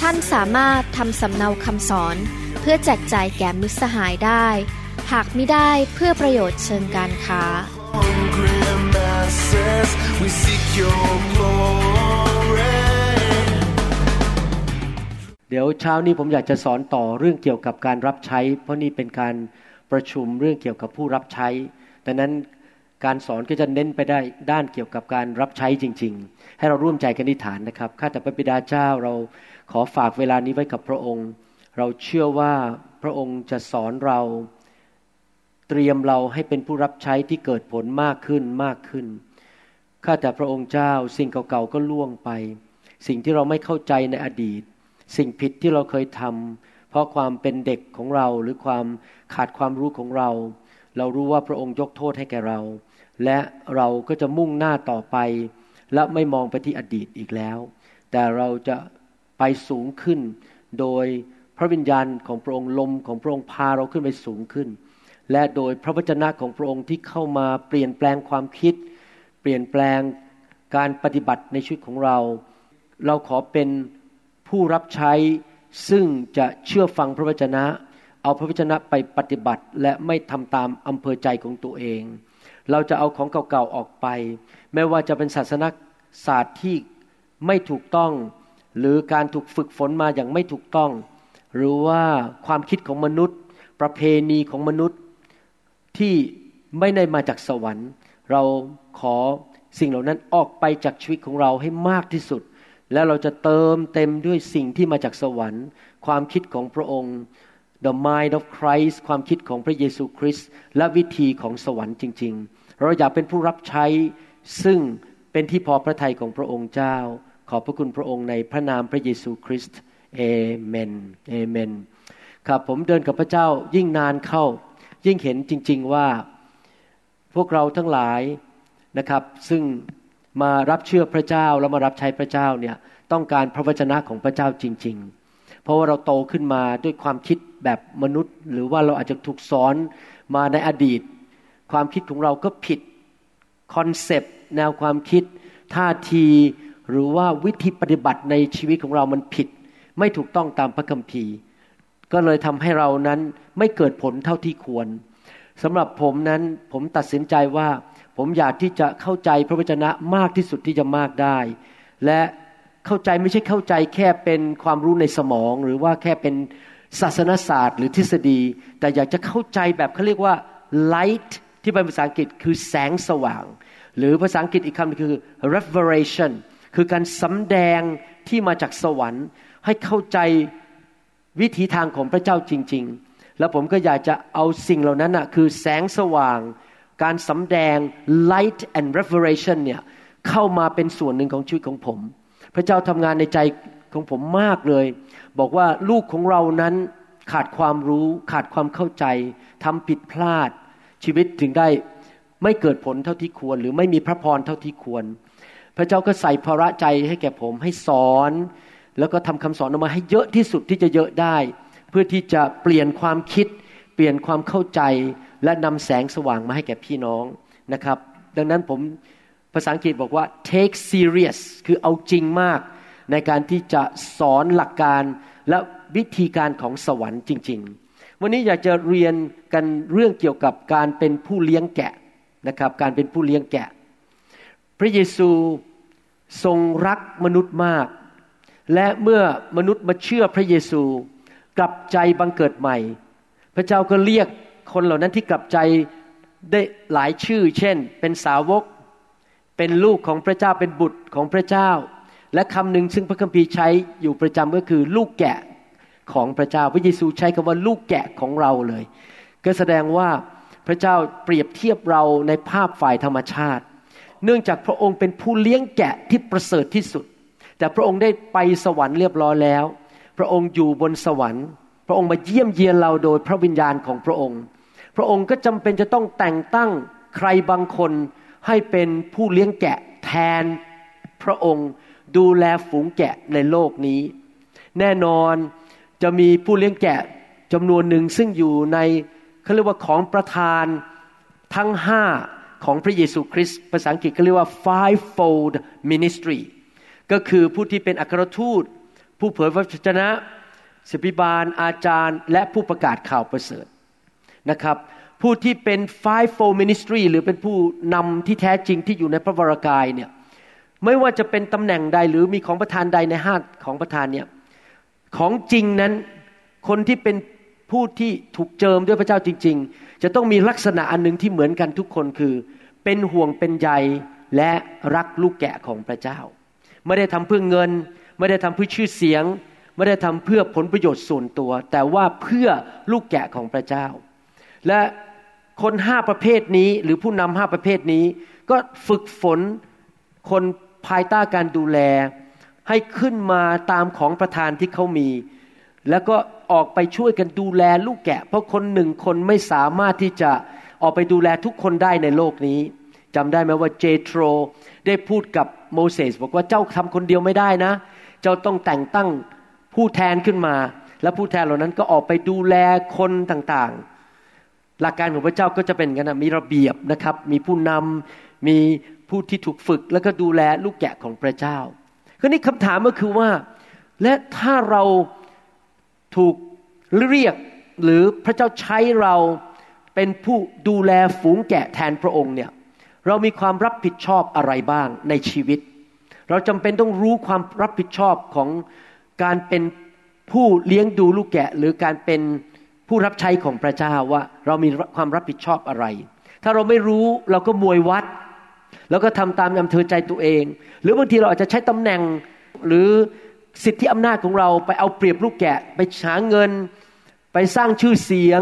ท่านสามารถทำสำเนาคำสอนเพื่อแจกจ่ายแก่มิตรสหายได้ หากไม่ได้เพื่อประโยชน์เชิงการค้า hungry masses, we seek your glory. เดี๋ยวเช้านี้ผมอยากจะสอนต่อเรื่องเกี่ยวกับการรับใช้ เพราะนี่เป็นการประชุมเรื่องเกี่ยวกับผู้รับใช้ดังนั้นการสอนก็จะเน้นไปได้ด้านเกี่ยวกับการรับใช้จริง ๆ ให้เราร่วมใจกันอธิษฐานนะครับ ข้าแต่พระบิดาเจ้าเรา ขอฝากเวลานี้ไว้กับพระองค์ เราเชื่อว่าพระองค์จะสอนเราเตรียมเราให้เป็นผู้รับใช้ที่เกิดผลมากขึ้นมากขึ้น ข้าแต่พระองค์เจ้า สิ่งเก่าๆก็ล่วงไป สิ่งที่เราไม่เข้าใจในอดีต สิ่งผิดที่เราเคยทำเพราะความเป็นเด็กของเราหรือความขาดความรู้ของเรา เรารู้ว่าพระองค์ยกโทษให้แก่เรา และเราก็จะมุ่งหน้าต่อไป และไม่มองไปที่อดีตอีกแล้ว แต่เราจะ ไปสูงขึ้น โดยพระวิญญาณของพระองค์ลมของพระองค์พาเราขึ้นไปสูงขึ้น และโดยพระวจนะของพระองค์ที่เข้ามาเปลี่ยนแปลงความคิด เปลี่ยนแปลงการปฏิบัติในชีวิตของเรา เราขอเป็นผู้รับใช้ซึ่งจะเชื่อฟังพระวจนะ เอาพระวจนะไปปฏิบัติและไม่ทำตามอำเภอใจของตัวเอง เราจะเอาของเก่าๆออกไป ไม่ว่าจะเป็นศาสนาศาสตร์ที่ไม่ถูกต้อง หรือการถูกฝึกฝนมาอย่างไม่ถูกต้อง หรือว่าความคิดของมนุษย์ ประเพณีของมนุษย์ที่ไม่ได้มาจากสวรรค์ เราขอสิ่งเหล่านั้นออกไปจากชีวิตของเราให้มากที่สุด แล้วเราจะเติมเต็มด้วยสิ่งที่มาจากสวรรค์ ความคิดของพระองค์ the mind of Christ ความคิดของพระเยซูคริสต์และวิธีของสวรรค์จริง ๆ เราอยากเป็นผู้รับใช้ซึ่งเป็นที่พอพระทัยของพระองค์เจ้า ขอบพระคุณพระองค์ในพระนามพระเยซูคริสต์ Amen Amen ครับผมเดินกับพระเจ้ายิ่งนานเข้า ยิ่งเห็นจริง ๆว่าพวกเราทั้งหลายนะครับ ซึ่งมารับเชื่อพระเจ้าแล้วมารับใช้พระเจ้าเนี่ยต้องการพระวจนะของพระเจ้าจริง ๆ เพราะว่าเราโตขึ้นมาด้วยความคิดแบบมนุษย์ หรือว่าเราอาจจะถูกสอนมาในอดีต ความคิดของเราก็ผิด concept แนวความคิดท่าที หรือว่าวิธีปฏิบัติในชีวิตของเรามันผิด ไม่ถูกต้องตามพระคัมภีร์ ก็เลยทำให้เรานั้นไม่เกิดผลเท่าที่ควรสำหรับผมนั้นผมตัดสินใจว่า ผมอยากที่จะเข้าใจพระวจนะมากที่สุดที่จะมากได้ และเข้าใจไม่ใช่เข้าใจแค่เป็นความรู้ในสมอง หรือว่าแค่เป็นศาสนศาสตร์ หรือทฤษฎี แต่อยากจะเข้าใจแบบเขาเรียกว่า light ที่เป็นภาษาอังกฤษคือแสงสว่าง หรือภาษาอังกฤษอีกคำคือ revelation คือการสำแดงที่มาจากสวรรค์ให้เข้าใจวิถีทางของพระเจ้าจริง ๆ แล้วผมก็อยากจะเอาสิ่งเหล่านั้นนะคือแสงสว่าง การสำแดง light and revelation เนี่ยเข้ามาเป็นส่วนหนึ่งของชีวิตของผม พระเจ้าทำงานในใจของผมมากเลย บอกว่าลูกของเรานั้นขาดความรู้ขาดความเข้าใจทำผิดพลาดชีวิตถึงได้ไม่เกิดผลเท่าที่ควร หรือไม่มีพระพรเท่าที่ควร พระเจ้าก็ใส่ภาระใจให้แก่ผมให้สอน แล้วก็ทำคำสอนออกมาให้เยอะที่สุดที่จะเยอะได้ เพื่อที่จะเปลี่ยนความคิด เปลี่ยนความเข้าใจ และนำแสงสว่างมาให้แก่พี่น้องนะครับ ดังนั้นผมภาษาอังกฤษบอกว่า take serious คือเอาจริงมาก ในการที่จะสอนหลักการและวิธีการของสวรรค์จริง ๆ วันนี้อยากจะเรียนกันเรื่องเกี่ยวกับการเป็นผู้เลี้ยงแกะนะครับ การเป็นผู้เลี้ยงแกะ ระเยซูทรงรักมนุษย์มาก และเมื่อมนุษย์มาเชื่อพระเยซู กลับใจบังเกิดใหม่ พระเจ้าก็เรียกคนเหล่านั้นที่กลับใจได้หลายชื่อ เช่น เป็นสาวก เป็นลูกของพระเจ้าเป็นบุตรของพระเจ้า และคำหนึ่งซึ่งพระคัมภีร์ใช้อยู่ประจำก็คือลูกแกะของพระเจ้า พระเยซูใช้คำว่าลูกแกะของเราเลย ก็แสดงว่าพระเจ้าเปรียบเทียบเราในภาพฝ่ายธรรมชาติ เนื่องจากพระองค์เป็นผู้เลี้ยงแกะที่ประเสริฐที่สุด แต่พระองค์ได้ไปสวรรค์เรียบร้อยแล้ว พระองค์อยู่บนสวรรค์ พระองค์มาเยี่ยมเยียนเราโดยพระวิญญาณของพระองค์ พระองค์ก็จำเป็นจะต้องแต่งตั้งใครบางคนให้เป็นผู้เลี้ยงแกะแทนพระองค์ดูแลฝูงแกะในโลกนี้ แน่นอนจะมีผู้เลี้ยงแกะจำนวนหนึ่งซึ่งอยู่ในเขาเรียกว่าของประธานทั้งห้า ของพระเยซูคริสต์ภาษาอังกฤษเขาเรียกว่า fivefold ministry ก็คือผู้ที่เป็นอัครทูต ผู้เผยพระวจนะศิบิบาลอาจารย์ และผู้ประกาศข่าวประเสริฐนะครับผู้ที่เป็น fivefold ministry หรือเป็นผู้นำที่แท้จริงที่อยู่ในพระวรากายเนี่ยไม่ว่าจะเป็นตำแหน่งใดหรือมีของประธานใดในห้าของประธานเนี่ยของจริงนั้นคนที่เป็น ผู้ที่ถูกเจิมด้วยพระเจ้าจริง ๆ จะต้องมีลักษณะอันหนึ่งที่เหมือนกันทุกคนคือ เป็นห่วงเป็นใยและรักลูกแกะของพระเจ้า ไม่ได้ทำเพื่อเงิน ไม่ได้ทำเพื่อชื่อเสียง ไม่ได้ทำเพื่อผลประโยชน์ส่วนตัว แต่ว่าเพื่อลูกแกะของพระเจ้า และคนห้าประเภทนี้หรือผู้นำห้าประเภทนี้ ก็ฝึกฝนคนภายใต้การดูแล ให้ขึ้นมาตามของประธานที่เขามี แล้วก็ออกไปช่วยกันดูแลลูกแกะ เพราะคนหนึ่งคนไม่สามารถที่จะออกไปดูแลทุกคนได้ในโลกนี้จำได้ไหมว่าเจโทรได้พูดกับโมเสสบอกว่าเจ้าทำคนเดียวไม่ได้นะ เจ้าต้องแต่งตั้งผู้แทนขึ้นมา และผู้แทนเหล่านั้นก็ออกไปดูแลคนต่างๆ หลักการของพระเจ้าก็จะเป็นกันนะมีระเบียบนะครับ มีผู้นำมีผู้ที่ถูกฝึก แล้วก็ดูแลลูกแกะของพระเจ้า คราวนี้คำถามก็คือว่า และถ้าเรา ถูกเรียกหรือพระเจ้าใช้เราเป็นผู้ดูแลฝูงแกะแทนพระองค์เนี่ยเรามีความรับผิดชอบอะไรบ้างในชีวิต เราจำเป็นต้องรู้ความรับผิดชอบของการเป็นผู้เลี้ยงดูลูกแกะ หรือการเป็นผู้รับใช้ของพระเจ้าว่า เรามีความรับผิดชอบอะไร ถ้าเราไม่รู้เราก็มวยวัด แล้วก็ทำตามอำเภอใจตัวเอง หรือบางทีเราอาจจะใช้ตำแหน่งหรือ สิทธิอำนาจของเราไปเอาเปรียบลูกแกะ ไปหาเงิน ไปสร้างชื่อเสียง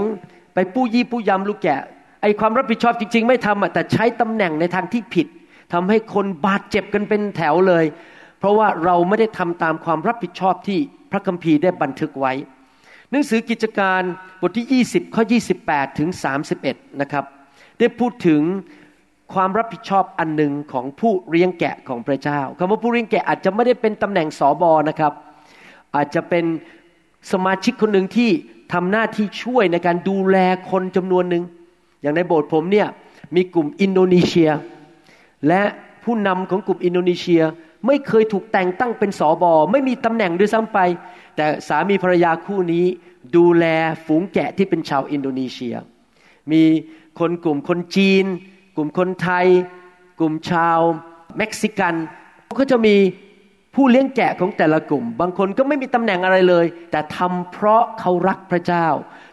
ไปปู้ยี่ปู้ยำลูกแกะไอความรับผิดชอบจริง ๆ ไม่ทำแต่ใช้ตำแหน่งในทางที่ผิดทำให้คนบาดเจ็บกันเป็นแถวเลย เพราะว่าเราไม่ได้ทำตามความรับผิดชอบที่พระคัมภีร์ได้บันทึกไว้ หนังสือกิจการบทที่ 20 ข้อ 28 ถึง 31 นะครับ ได้พูดถึง ความรับผิดชอบอันหนึ่งของผู้เลี้ยงแกะของพระเจ้าคำว่าผู้เลี้ยงแกะอาจจะไม่ได้เป็นตำแหน่งสอบอนะครับ อาจจะเป็นสมาชิกคนหนึ่งที่ทำหน้าที่ช่วยในการดูแลคนจำนวนหนึ่งอย่างในโบสถ์ผมเนี่ยมีกลุ่มอินโดนีเซีย และผู้นำของกลุ่มอินโดนีเซียไม่เคยถูกแต่งตั้งเป็นสอบอไม่มีตำแหน่งด้วยซ้ำไป แต่สามีภรรยาคู่นี้ ดูแลฝูงแกะที่เป็นชาวอินโดนีเซีย มีคนกลุ่มคนจีน กลุ่มคนไทย กลุ่มชาวเม็กซิกันเขาจะมีผู้เลี้ยงแกะของแต่ละกลุ่ม บางคนก็ไม่มีตำแหน่งอะไรเลย แต่ทำเพราะเขารักพระเจ้า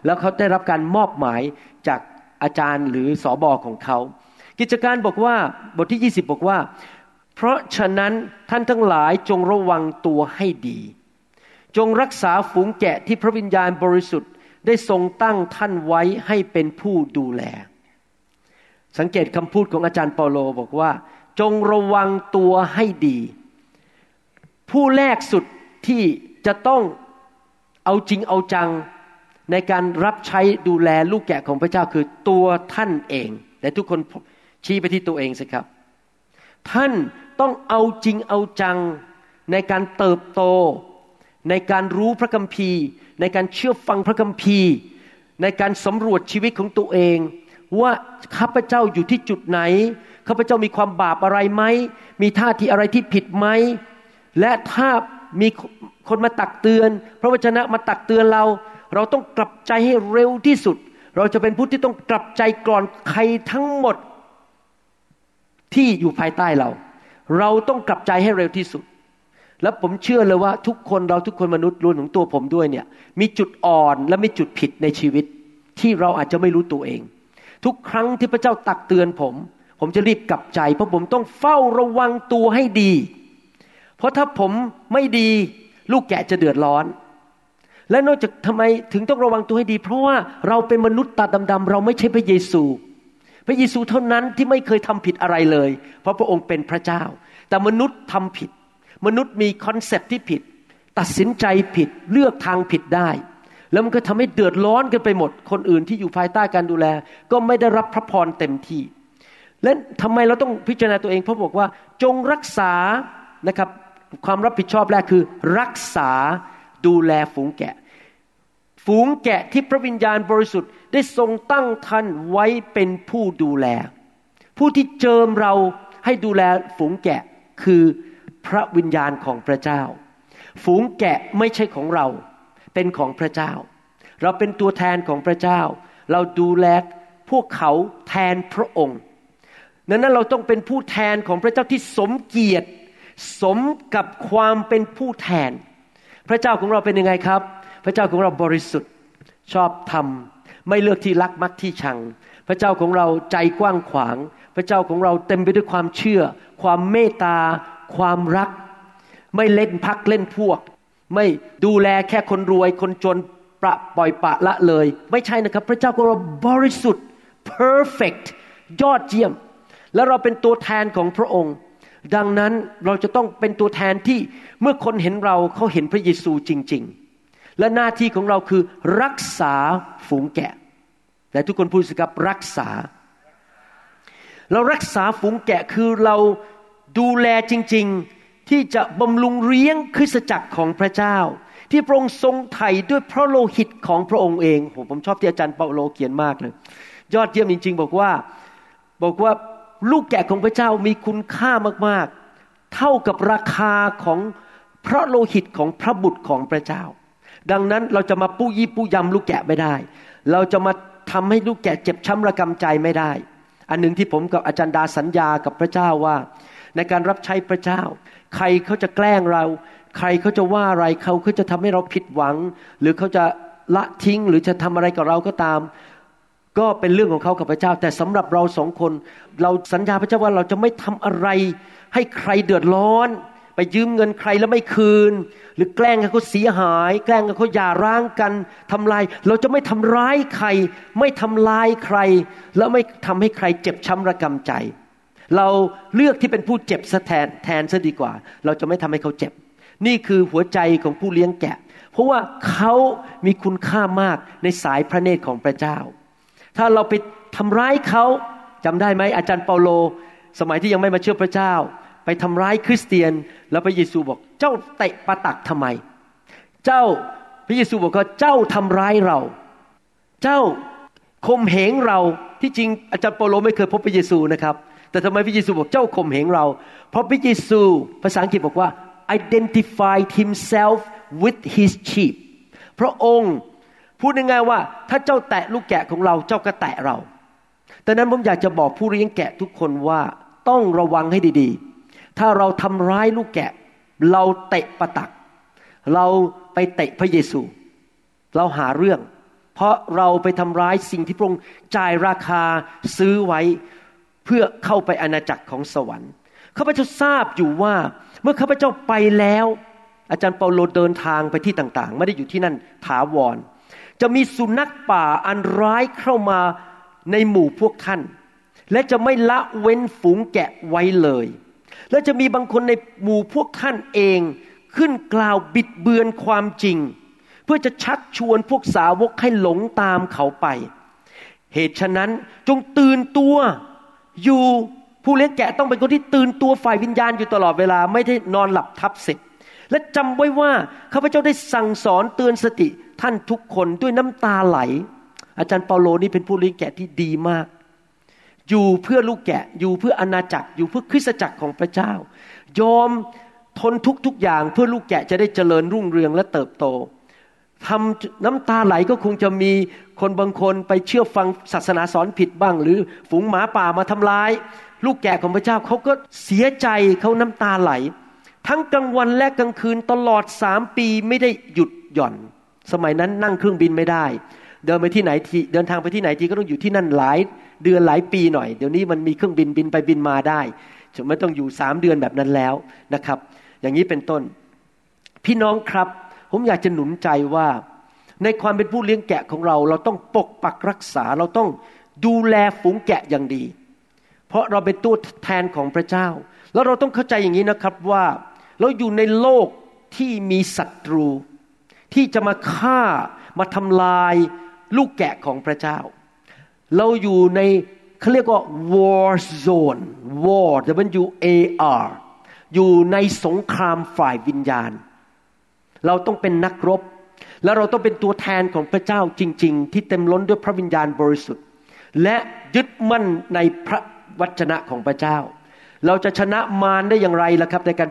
แล้วเขาได้รับการมอบหมายจากอาจารย์หรือสอบอของเขา กิจการบอกว่าบทที่ 20 บอกว่า เพราะฉะนั้นท่านทั้งหลายจงระวังตัวให้ดี จงรักษาฝูงแกะที่พระวิญญาณบริสุทธิ์ได้ทรงตั้งท่านไว้ให้เป็นผู้ดูแล สังเกตคำพูดของอาจารย์เปาโลบอกว่า จงระวังตัวให้ดี ผู้แรกสุดที่จะต้องเอาจริงเอาจังในการรับใช้ดูแลลูกแกะของพระเจ้าคือตัวท่านเองแต่ทุกคนชี้ไปที่ตัวเองสิครับ ท่านต้องเอาจริงเอาจังในการเติบโต ในการรู้พระคัมภีร์ ในการเชื่อฟังพระคัมภีร์ ในการสำรวจชีวิตของตัวเอง ว่าข้าพเจ้าอยู่ที่จุดไหนข้าพเจ้ามีความบาปอะไรไหมมีท่าทีอะไรที่ผิดไหมและถ้ามีคนมาตักเตือน พระวจนะมาตักเตือนเรา เราต้องกลับใจให้เร็วที่สุด เราจะเป็นผู้ที่ต้องกลับใจก่อนใครทั้งหมดที่อยู่ภายใต้เรา เราต้องกลับใจให้เร็วที่สุด และผมเชื่อเลยว่าทุกคนเราทุกคนมนุษย์รวมถึงตัวผมด้วยเนี่ย มีจุดอ่อนและมีจุดผิดในชีวิต ที่เราอาจจะไม่รู้ตัวเอง ทุกครั้งที่พระเจ้าตักเตือนผม ผมจะรีบกลับใจ เพราะผมต้องเฝ้าระวังตัวให้ดี เพราะถ้าผมไม่ดีลูกแกะจะเดือดร้อน และนอกจากทำไมถึงต้องระวังตัวให้ดี เพราะว่าเราเป็นมนุษย์ตาดำๆเราไม่ใช่พระเยซู พระเยซูเท่านั้นที่ไม่เคยทำผิดอะไรเลย เพราะพระองค์เป็นพระเจ้า แต่มนุษย์ทำผิด มนุษย์มีคอนเซปที่ผิด ตัดสินใจผิดเลือกทางผิดได้ แล้วมันก็ทำให้เดือดร้อนกันไปหมด คนอื่นที่อยู่ภายใต้การดูแล ก็ไม่ได้รับพระพรเต็มที่ และทำไมเราต้องพิจารณาตัวเองเพราะบอกว่าจงรักษานะครับความรับผิดชอบแรกคือ รักษาดูแลฝูงแกะ ฝูงแกะที่พระวิญญาณบริสุทธิ์ได้ทรงตั้งท่านไว้เป็นผู้ดูแล ผู้ที่เจิมเราให้ดูแลฝูงแกะคือพระวิญญาณของพระเจ้า ฝูงแกะไม่ใช่ของเรา เป็นของพระเจ้า เราเป็นตัวแทนของพระเจ้า เราดูแลพวกเขาแทนพระองค์นั้นเราต้องเป็นผู้แทนของพระเจ้าที่สมเกียรติ สมกับความเป็นผู้แทน พระเจ้าของเราเป็นยังไงครับ พระเจ้าของเราบริสุทธิ์ชอบธรรม ไม่เลือกที่รักมักที่ชัง พระเจ้าของเราใจกว้างขวาง พระเจ้าของเราเต็มไปด้วยความเชื่อ ความเมตตา ความรัก ไม่เล่นพักเล่นพวก ไม่ดูแลแค่คนรวยคนจนประปล่อยปะละเลย ไม่ใช่นะครับ พระเจ้าของเราบริสุทธิ์ perfect ยอดเยี่ยม แล้วเราเป็นตัวแทนของพระองค์ ดังนั้นเราจะต้องเป็นตัวแทนที่เมื่อคนเห็นเราเขาเห็นพระเยซูจริง ๆ และหน้าที่ของเราคือรักษาฝูงแกะแต่ทุกคนพูดสิครับรักษา เรารักษาฝูงแกะคือเราดูแลจริง ๆ ที่จะบำรุงเลี้ยงคริสตจักรของพระเจ้า ที่พระองค์ทรงไถ่ด้วยพระโลหิตของพระองค์เองผมผมชอบที่อาจารย์เปาโลเขียนมากเลย ยอดเยี่ยมจริง ๆ บอกว่าบอกว่าลูกแกะของพระเจ้ามีคุณค่ามากๆ เท่ากับราคาของพระโลหิตของพระบุตรของพระเจ้า ดังนั้นเราจะมาปู้ยี่ปู้ยำลูกแกะไม่ได้ เราจะมาทำให้ลูกแกะเจ็บช้ำระกำใจไม่ได้ อันหนึ่งที่ผมกับอาจารย์ดาสัญญากับพระเจ้าว่า ในการรับใช้พระเจ้า ใครเขาจะแกล้งเรา ใครเขาจะว่าอะไรเขาเขาจะทำให้เราผิดหวัง หรือเขาจะละทิ้งหรือจะทำอะไรกับเราก็ตาม ก็เป็นเรื่องของเขากับพระเจ้า แต่สำหรับเราสองคน เราสัญญาพระเจ้าว่าเราจะไม่ทำอะไร ให้ใครเดือดร้อน ไปยืมเงินใครแล้วไม่คืน หรือแกล้งให้เขาเสียหาย แกล้งให้เขาหย่าร้างกันทำลาย เราจะไม่ทำร้ายใคร ไม่ทำลายใคร แล้วไม่ทำให้ใครเจ็บช้ำระกำใจ เราเลือกที่เป็นผู้เจ็บแทนแทนซะดีกว่า เราจะไม่ทำให้เขาเจ็บ นี่คือหัวใจของผู้เลี้ยงแกะ เพราะว่าเขามีคุณค่ามากในสายพระเนตรของพระเจ้า ถ้าเราไปทำร้ายเขาจำได้ไหมอาจารย์เปาโล สมัยที่ยังไม่มาเชื่อพระเจ้า ไปทำร้ายคริสเตียน แล้วพระเยซูบอก เจ้าเตะประตักทำไม เจ้าพระเยซูบอกว่าเจ้าทำร้ายเรา เจ้า ข่มเหงเราที่จริงอาจารย์เปโลไม่เคยพบพระเยซูนะครับ แต่ทำไมพระเยซูบอกเจ้าข่มเหงเรา เพราะพระเยซูภาษาอังกฤษบอกว่า identified himself with his sheep พระองค์พูดง่ายๆว่า ถ้าเจ้าแตะลูกแกะของเราเจ้าก็แตะเราดังนั้นผมอยากจะบอกผู้เลี้ยงแกะทุกคนว่าต้องระวังให้ดีๆ ถ้าเราทำร้ายลูกแกะ เราเตะประตัก เราไปเตะพระเยซู เราหาเรื่อง เพราะเราไปทำร้ายสิ่งที่พระองค์จ่ายราคาซื้อไว้เพื่อเข้าไปอาณาจักรของสวรรค์ข้าพเจ้าทราบอยู่ว่า เมื่อข้าพเจ้าไปแล้ว อาจารย์เปาโลเดินทางไปที่ต่างๆ ไม่ได้อยู่ที่นั่นถาวร จะมีสุนัขป่าอันร้ายเข้ามาในหมู่พวกท่าน และจะไม่ละเว้นฝูงแกะไว้เลย และจะมีบางคนในหมู่พวกท่านเองขึ้นกล่าวบิดเบือนความจริง พื่อจะชักชวนพวกสาวกให้หลงตามเขาไป เหตุฉะนั้นจงตื่นตัวอยู่ผู้เลี้ยงแกะต้องเป็นคนที่ตื่นตัวฝ่ายวิญญาณอยู่ตลอดเวลาไม่ได้นอนหลับทับสิทธิ์และจำไว้ว่าข้าพเจ้าได้สั่งสอนเตือนสติท่านทุกคนด้วยน้ำตาไหล อาจารย์เปาโลนี่เป็นผู้เลี้ยงแกะที่ดีมาก อยู่เพื่อลูกแกะอยู่เพื่ออาณาจักรอยู่เพื่อคริสตจักรของพระเจ้า ยอมทนทุกทุกอย่างเพื่อลูกแกะจะได้เจริญรุ่งเรืองและเติบโต ทำน้ำตาไหลก็คงจะมีคนบางคนไปเชื่อฟังศาสนาสอนผิดบ้าง หรือฝูงหมาป่ามาทำร้าย ลูกแกะของพระเจ้าเขาก็เสียใจเขาน้ำตาไหล ทั้งกลางวันและกลางคืนตลอดสามปีไม่ได้หยุดหย่อน สมัยนั้นนั่งเครื่องบินไม่ได้ เดินไปที่ไหนทีเดินทางไปที่ไหนทีก็ต้องอยู่ที่นั่นหลายเดือนหลายปีหน่อย เดี๋ยวนี้มันมีเครื่องบินบินไปบินมาได้จะไม่ต้องอยู่สามเดือนแบบนั้นแล้วนะครับ อย่างนี้เป็นต้น พี่น้องครับ ผมอยากจะหนุนใจว่า ในความเป็นผู้เลี้ยงแกะของเรา เราต้องปกปักรักษา เราต้องดูแลฝูงแกะอย่างดี เพราะเราเป็นตัวแทนของพระเจ้า แล้วเราต้องเข้าใจอย่างนี้นะครับว่า เราอยู่ในโลกที่มีศัตรู ที่จะมาฆ่ามาทำลายลูกแกะของพระเจ้า เราอยู่ในเขาเรียกว่า war zone war W A R อยู่ในสงครามฝ่ายวิญญาณ เราต้องเป็นนักรบ แล้วเราต้องเป็นตัวแทนของพระเจ้าจริง ๆ ที่เต็มล้นด้วยพระวิญญาณบริสุทธิ์ และยึดมั่นในพระวจนะของพระเจ้า เราจะชนะมารได้อย่างไรล่ะครับในการ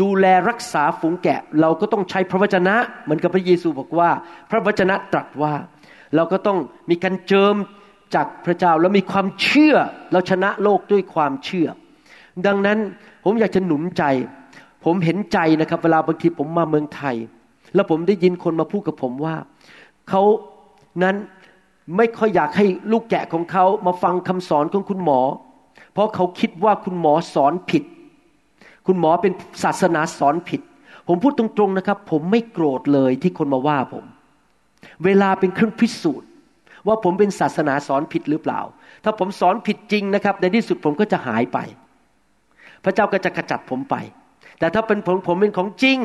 ดูแลรักษาฝูงแกะ เราก็ต้องใช้พระวจนะเหมือนกับพระเยซูบอกว่า พระวจนะตรัสว่า เราก็ต้องมีการเจิมจากพระเจ้าแล้วมีความเชื่อเราชนะโลกด้วยความเชื่อ ดังนั้นผมอยากจะหนุนใจ ผมเห็นใจนะครับ เวลาบางทีผมมาเมืองไทย แล้วผมได้ยินคนมาพูดกับผมว่าเขานั้นไม่ค่อยอยากให้ลูกแกะของเขามาฟังคำสอนของคุณหมอ เพราะเขาคิดว่าคุณหมอสอนผิด คุณหมอเป็นศาสนาสอนผิด ผมพูดตรงๆนะครับ ผมไม่โกรธเลยที่คนมาว่าผม เวลาเป็นเครื่องพิสูจน์ ว่าผมเป็นศาสนาสอนผิดหรือเปล่า ถ้าผมสอนผิดจริงนะครับ ในที่สุดผมก็จะหายไป พระเจ้าก็จะขจัดผมไป แต่ถ้าเป็นผมผมเป็นของจริง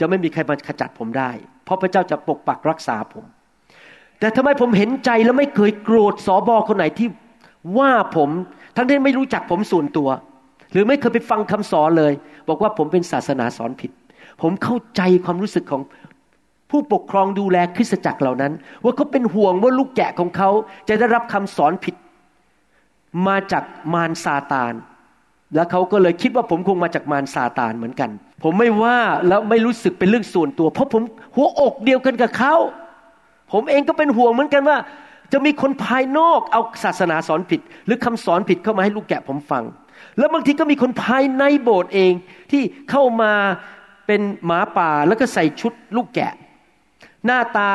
จะไม่มีใครมาขจัดผมได้ เพราะพระเจ้าจะปกปักรักษาผม แต่ทำไมผมเห็นใจแล้วไม่เคยโกรธสอบอคนไหนที่ว่าผมทั้งที่ไม่รู้จักผมส่วนตัว หรือไม่เคยไปฟังคำสอนเลย บอกว่าผมเป็นศาสนาสอนผิด ผมเข้าใจความรู้สึกของผู้ปกครองดูแลคริสตจักรเหล่านั้น ว่าเขาเป็นห่วงว่าลูกแกะของเขาจะได้รับคำสอนผิด มาจากมารซาตาน แล้วเขาก็เลยคิดว่าผมคงมาจากมารซาตานเหมือนกัน ผมไม่ว่าแล้วไม่รู้สึกเป็นเรื่องส่วนตัว เพราะผมหัวอกเดียวกันกับเขา ผมเองก็เป็นห่วงเหมือนกันว่า จะมีคนภายนอกเอาศาสนาสอนผิด หรือคำสอนผิดเข้ามาให้ลูกแกะผมฟัง แล้วบางทีก็มีคนภายในโบสถ์เองที่เข้ามาเป็นหมาป่าแล้วก็ใส่ชุดลูกแกะ หน้าตา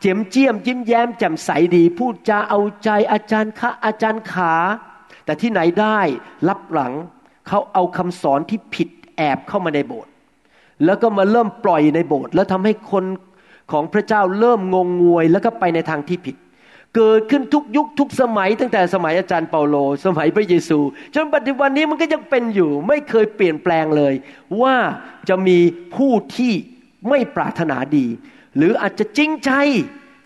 เจียมเจียมยิ้มแย้มแจ่มใสดี พูดจาเอาใจอาจารย์คะอาจารย์ขา แต่ที่ไหนได้รับหลังเขาเอาคำสอนที่ผิดแอบเข้ามาในโบสถ์แล้วก็มาเริ่มปล่อยในโบสถ์แล้วทำให้คนของพระเจ้าเริ่มงงงวย แล้วก็ไปในทางที่ผิด เกิดขึ้นทุกยุคทุกสมัย ตั้งแต่สมัยอาจารย์เปาโล สมัยพระเยซู จนปัจจุบันนี้มันก็ยังเป็นอยู่ ไม่เคยเปลี่ยนแปลงเลย ว่าจะมีผู้ที่ไม่ปรารถนาดี หรืออาจจะจริงใจ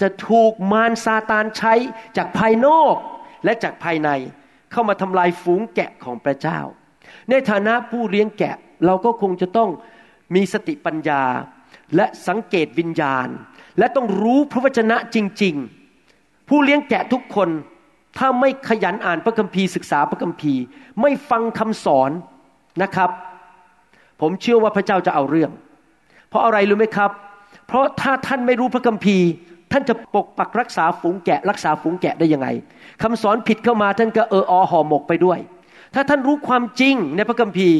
จะถูกมารซาตานใช้จากภายนอกและจากภายใน เข้ามาทำลายฝูงแกะของพระเจ้า ในฐานะผู้เลี้ยงแกะเราก็คงจะต้องมีสติปัญญาและสังเกตวิญญาณ และต้องรู้พระวจนะจริง ๆ ผู้เลี้ยงแกะทุกคนถ้าไม่ขยันอ่านพระคัมภีร์ศึกษาพระคัมภีร์ ไม่ฟังคำสอนนะครับ ผมเชื่อว่าพระเจ้าจะเอาเรื่อง เพราะอะไรรู้ไหมครับ เพราะถ้าท่านไม่รู้พระคัมภีร์ ท่านจะปกปักรักษาฝูงแกะ รักษาฝูงแกะได้ยังไงคำสอนผิดเข้ามาท่านก็เอออห่อหมกไปด้วย ถ้าท่านรู้ความจริงในพระคัมภีร์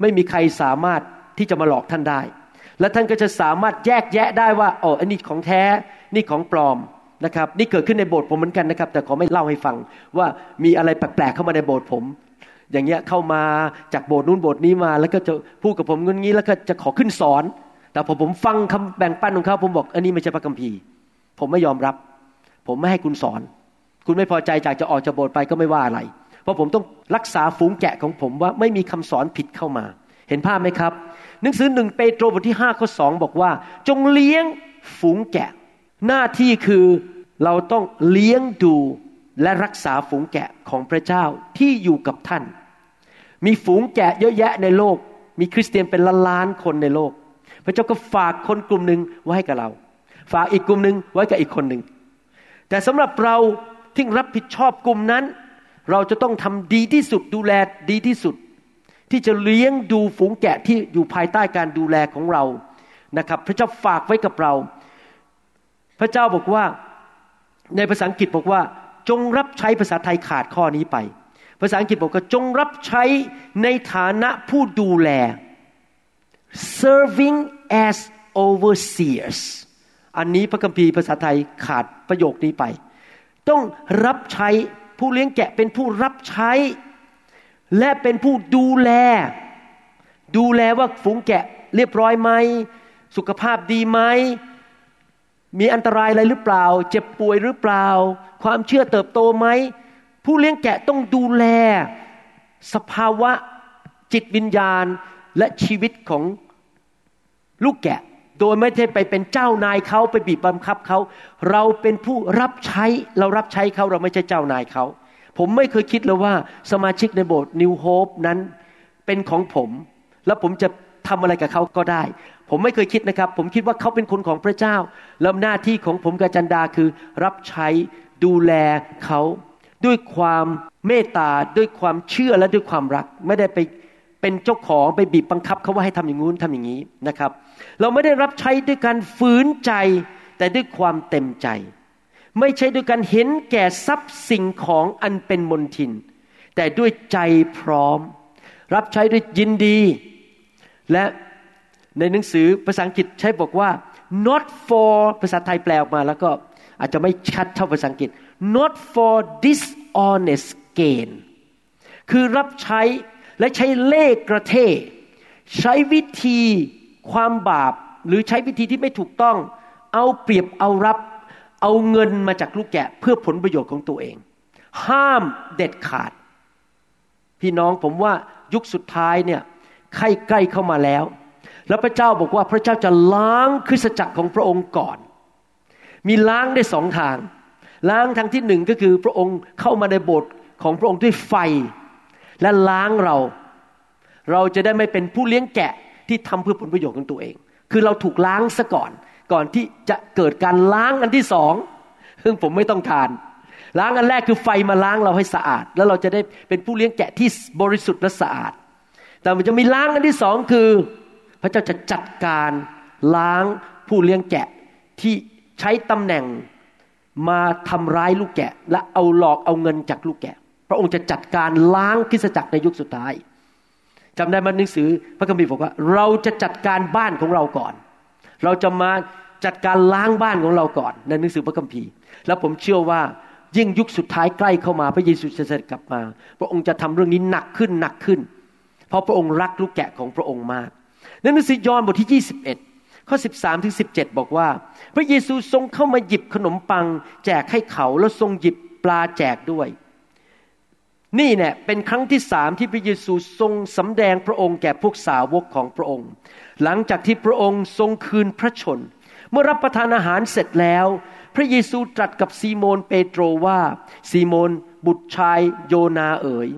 ไม่มีใครสามารถที่จะมาหลอกท่านได้ และท่านก็จะสามารถแยกแยะได้ว่าอ๋ออันนี้ของแท้นี่ของปลอมนะครับ นี่เกิดขึ้นในโบสถ์ผมเหมือนกันนะครับ แต่ขอไม่เล่าให้ฟังว่ามีอะไรแปลกๆเข้ามาในโบสถ์ผม อย่างเงี้ยเข้ามาจากโบสถ์นู้นโบสถ์นี้มา แล้วก็จะพูดกับผมงี้งี้แล้วก็จะขอขึ้นสอน แต่พอผมฟังคำแบ่งปันของเขาผมบอกอันนี้ไม่ใช่พระคัมภีร์ ผมไม่ยอมรับ ผมไม่ให้คุณสอน คุณไม่พอใจจากจะออกจากโบสถ์ไปก็ไม่ว่าอะไร เพราะผมต้องรักษาฝูงแกะของผมว่าไม่มีคำสอนผิดเข้ามา เห็นภาพไหมครับ หนังสือหนึ่งเปโตรบทที่ห้าข้อสองบอกว่า จงเลี้ยงฝูงแกะ หน้าที่คือเราต้องเลี้ยงดูและรักษาฝูงแกะของพระเจ้าที่อยู่กับท่าน มีฝูงแกะเยอะแยะในโลก มีคริสเตียนเป็นล้านล้านคนในโลก พระเจ้าก็ฝากคนกลุ่มหนึ่งไว้ให้กับเรา ฝากอีกกลุ่มหนึ่งไว้กับอีกคนหนึ่ง แต่สำหรับเราที่รับผิดชอบกลุ่มนั้น เราจะต้องทำดีที่สุดดูแลดีที่สุด ที่จะเลี้ยงดูฝูงแกะที่อยู่ภายใต้การดูแลของเรานะครับ พระเจ้าฝากไว้กับเรา พระเจ้าบอกว่าในภาษาอังกฤษบอกว่า จงรับใช้ภาษาไทยขาดข้อนี้ไป ภาษาอังกฤษบอกว่าจงรับใช้ในฐานะผู้ดูแล serving as overseers อันนี้พระคัมภีร์ภาษาไทยขาดประโยคนี้ไป ต้องรับใช้ผู้เลี้ยงแกะเป็นผู้รับใช้ และเป็นผู้ดูแล ดูแลว่าฝูงแกะเรียบร้อยไหม สุขภาพดีไหม มีอันตรายอะไรหรือเปล่า เจ็บป่วยหรือเปล่า ความเชื่อเติบโตไหม ผู้เลี้ยงแกะต้องดูแล สภาวะจิตวิญญาณและชีวิตของลูกแกะ โดยไม่ได้ไปเป็นเจ้านายเขาไปบีบบังคับเขา เราเป็นผู้รับใช้เรารับใช้เขาเราไม่ใช่เจ้านายเขา ผมไม่เคยคิดเลยว่าสมาชิกในโบสถ์นิวโฮปนั้นเป็นของผม แล้วผมจะทำอะไรกับเขาก็ได้ ผมไม่เคยคิดนะครับ ผมคิดว่าเขาเป็นคนของพระเจ้า แล้วหน้าที่ของผมกับจันดาคือ รับใช้ดูแลเขา ด้วยความเมตตาด้วยความเชื่อและด้วยความรัก ไม่ได้ไป เป็นเจ้าของไปบีบบังคับเขาว่าให้ทำอย่างงู้นทำอย่างนี้นะครับ เราไม่ได้รับใช้ด้วยการฝืนใจ แต่ด้วยความเต็มใจ ไม่ใช่ด้วยการเห็นแก่ทรัพย์สิ่งของอันเป็นมนทิน แต่ด้วยใจพร้อม รับใช้ด้วยยินดี และในหนังสือภาษาอังกฤษใช้บอกว่า not for ภาษาไทยแปลออกมาแล้วก็อาจจะไม่ชัดเท่าภาษาอังกฤษ not for dishonest gain คือรับใช้ และใช้เล่กระเทใช้วิธีความบาป หรือใช้วิธีที่ไม่ถูกต้อง เอาเปรียบเอารับ เอาเงินมาจากลูกแกะเพื่อผลประโยชน์ของตัวเอง ห้ามเด็ดขาด พี่น้องผมว่ายุคสุดท้ายเนี่ยใกล้ใกล้เข้ามาแล้ว แล้วพระเจ้าบอกว่าพระเจ้าจะล้างคริสตจักรของพระองค์ก่อน มีล้างได้สองทาง ล้างทางที่หนึ่งก็คือพระองค์เข้ามาในโบสถ์ของพระองค์ด้วยไฟ และล้างเรา เราจะได้ไม่เป็นผู้เลี้ยงแกะที่ทำเพื่อผลประโยชน์ของตัวเอง คือเราถูกล้างซะก่อน ก่อนที่จะเกิดการล้างอันที่สองซึ่งผมไม่ต้องการ ล้างอันแรกคือไฟมาล้างเราให้สะอาด แล้วเราจะได้เป็นผู้เลี้ยงแกะที่บริสุทธิ์และสะอาด แต่มันจะมีล้างอันที่สองคือ พระเจ้าจะจัดการล้างผู้เลี้ยงแกะที่ใช้ตำแหน่งมาทำร้ายลูกแกะ และเอาหลอกเอาเงินจากลูกแกะ พระองค์จะจัดการล้างคริสจักรในยุคสุดท้ายจำได้มาหนังสือพระคัมภีร์บอกว่า เราจะจัดการบ้านของเราก่อน เราจะมาจัดการล้างบ้านของเราก่อน ในหนังสือพระคัมภีร์ แล้วผมเชื่อว่ายิ่งยุคสุดท้ายใกล้เข้ามาพระเยซูจะเสด็จกลับมา พระองค์จะทำเรื่องนี้หนักขึ้นหนักขึ้น เพราะพระองค์รักลูกแกะของพระองค์มากในหนังสือยอห์นบทที่ 21 ข้อ 13 ถึง 17 บอกว่า พระเยซูทรงเข้ามาหยิบขนมปัง แจกให้เขาแล้วทรงหยิบปลาแจกด้วย นี่เนี่ยเป็นครั้งที่สามที่พระเยซูทรงสำแดงพระองค์แก่พวกสาวกของพระองค์ หลังจากที่พระองค์ทรงคืนพระชน เมื่อรับประทานอาหารเสร็จแล้ว พระเยซูตรัสกับซีโมนเปโตรว่า ซีโมน บุตรชายโยนาเอ๋ย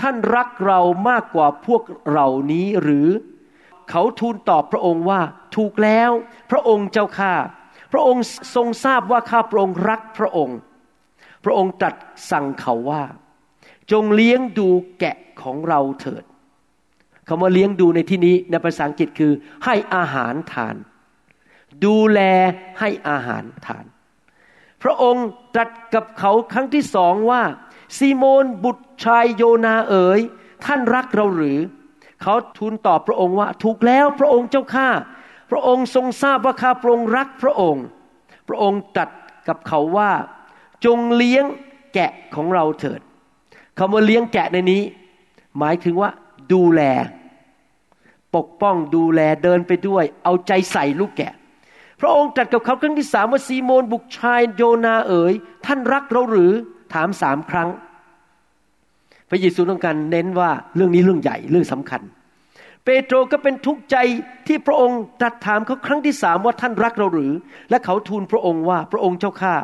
ท่านรักเรามากกว่าพวกเหล่านี้หรือ เขาทูลตอบพระองค์ว่าถูกแล้ว พระองค์เจ้าข้าพระองค์ทรงทราบว่าข้าพระองค์รักพระองค์ พระองค์ตรัสสั่งเขาว่า จงเลี้ยงดูแกะของเราเถิดคำว่าเลี้ยงดูในที่นี้ในภาษาอังกฤษคือ ให้อาหารทาน ดูแลให้อาหารทาน พระองค์ตรัสกับเขาครั้งที่สองว่าซีโมนบุตรชายโยนาเอ๋ยท่านรักเราหรือ เขาทูลตอบพระองค์ว่า ถูกแล้วพระองค์เจ้าข้าพระองค์ทรงทราบว่าข้าพระองค์รักพระองค์ พระองค์ตรัสกับเขาว่า จงเลี้ยงแกะของเราเถิด คำว่าเลี้ยงแกะในนี้ หมายถึงว่าดูแล ปกป้องดูแลเดินไปด้วย เอาใจใส่ลูกแกะ พระองค์ตรัสกับเขาครั้งที่สามว่าซีโมนบุกชายโยนาเอ๋ยท่านรักเราหรือถามสามครั้ง พระเยซูต้องการเน้นว่าเรื่องนี้เรื่องใหญ่เรื่องสำคัญ เปโตรก็เป็นทุกข์ใจที่พระองค์ตรัสถามเขาครั้งที่สามว่าท่านรักเราหรือ และเขาทูลพระองค์ว่าพระองค์เจ้าข้า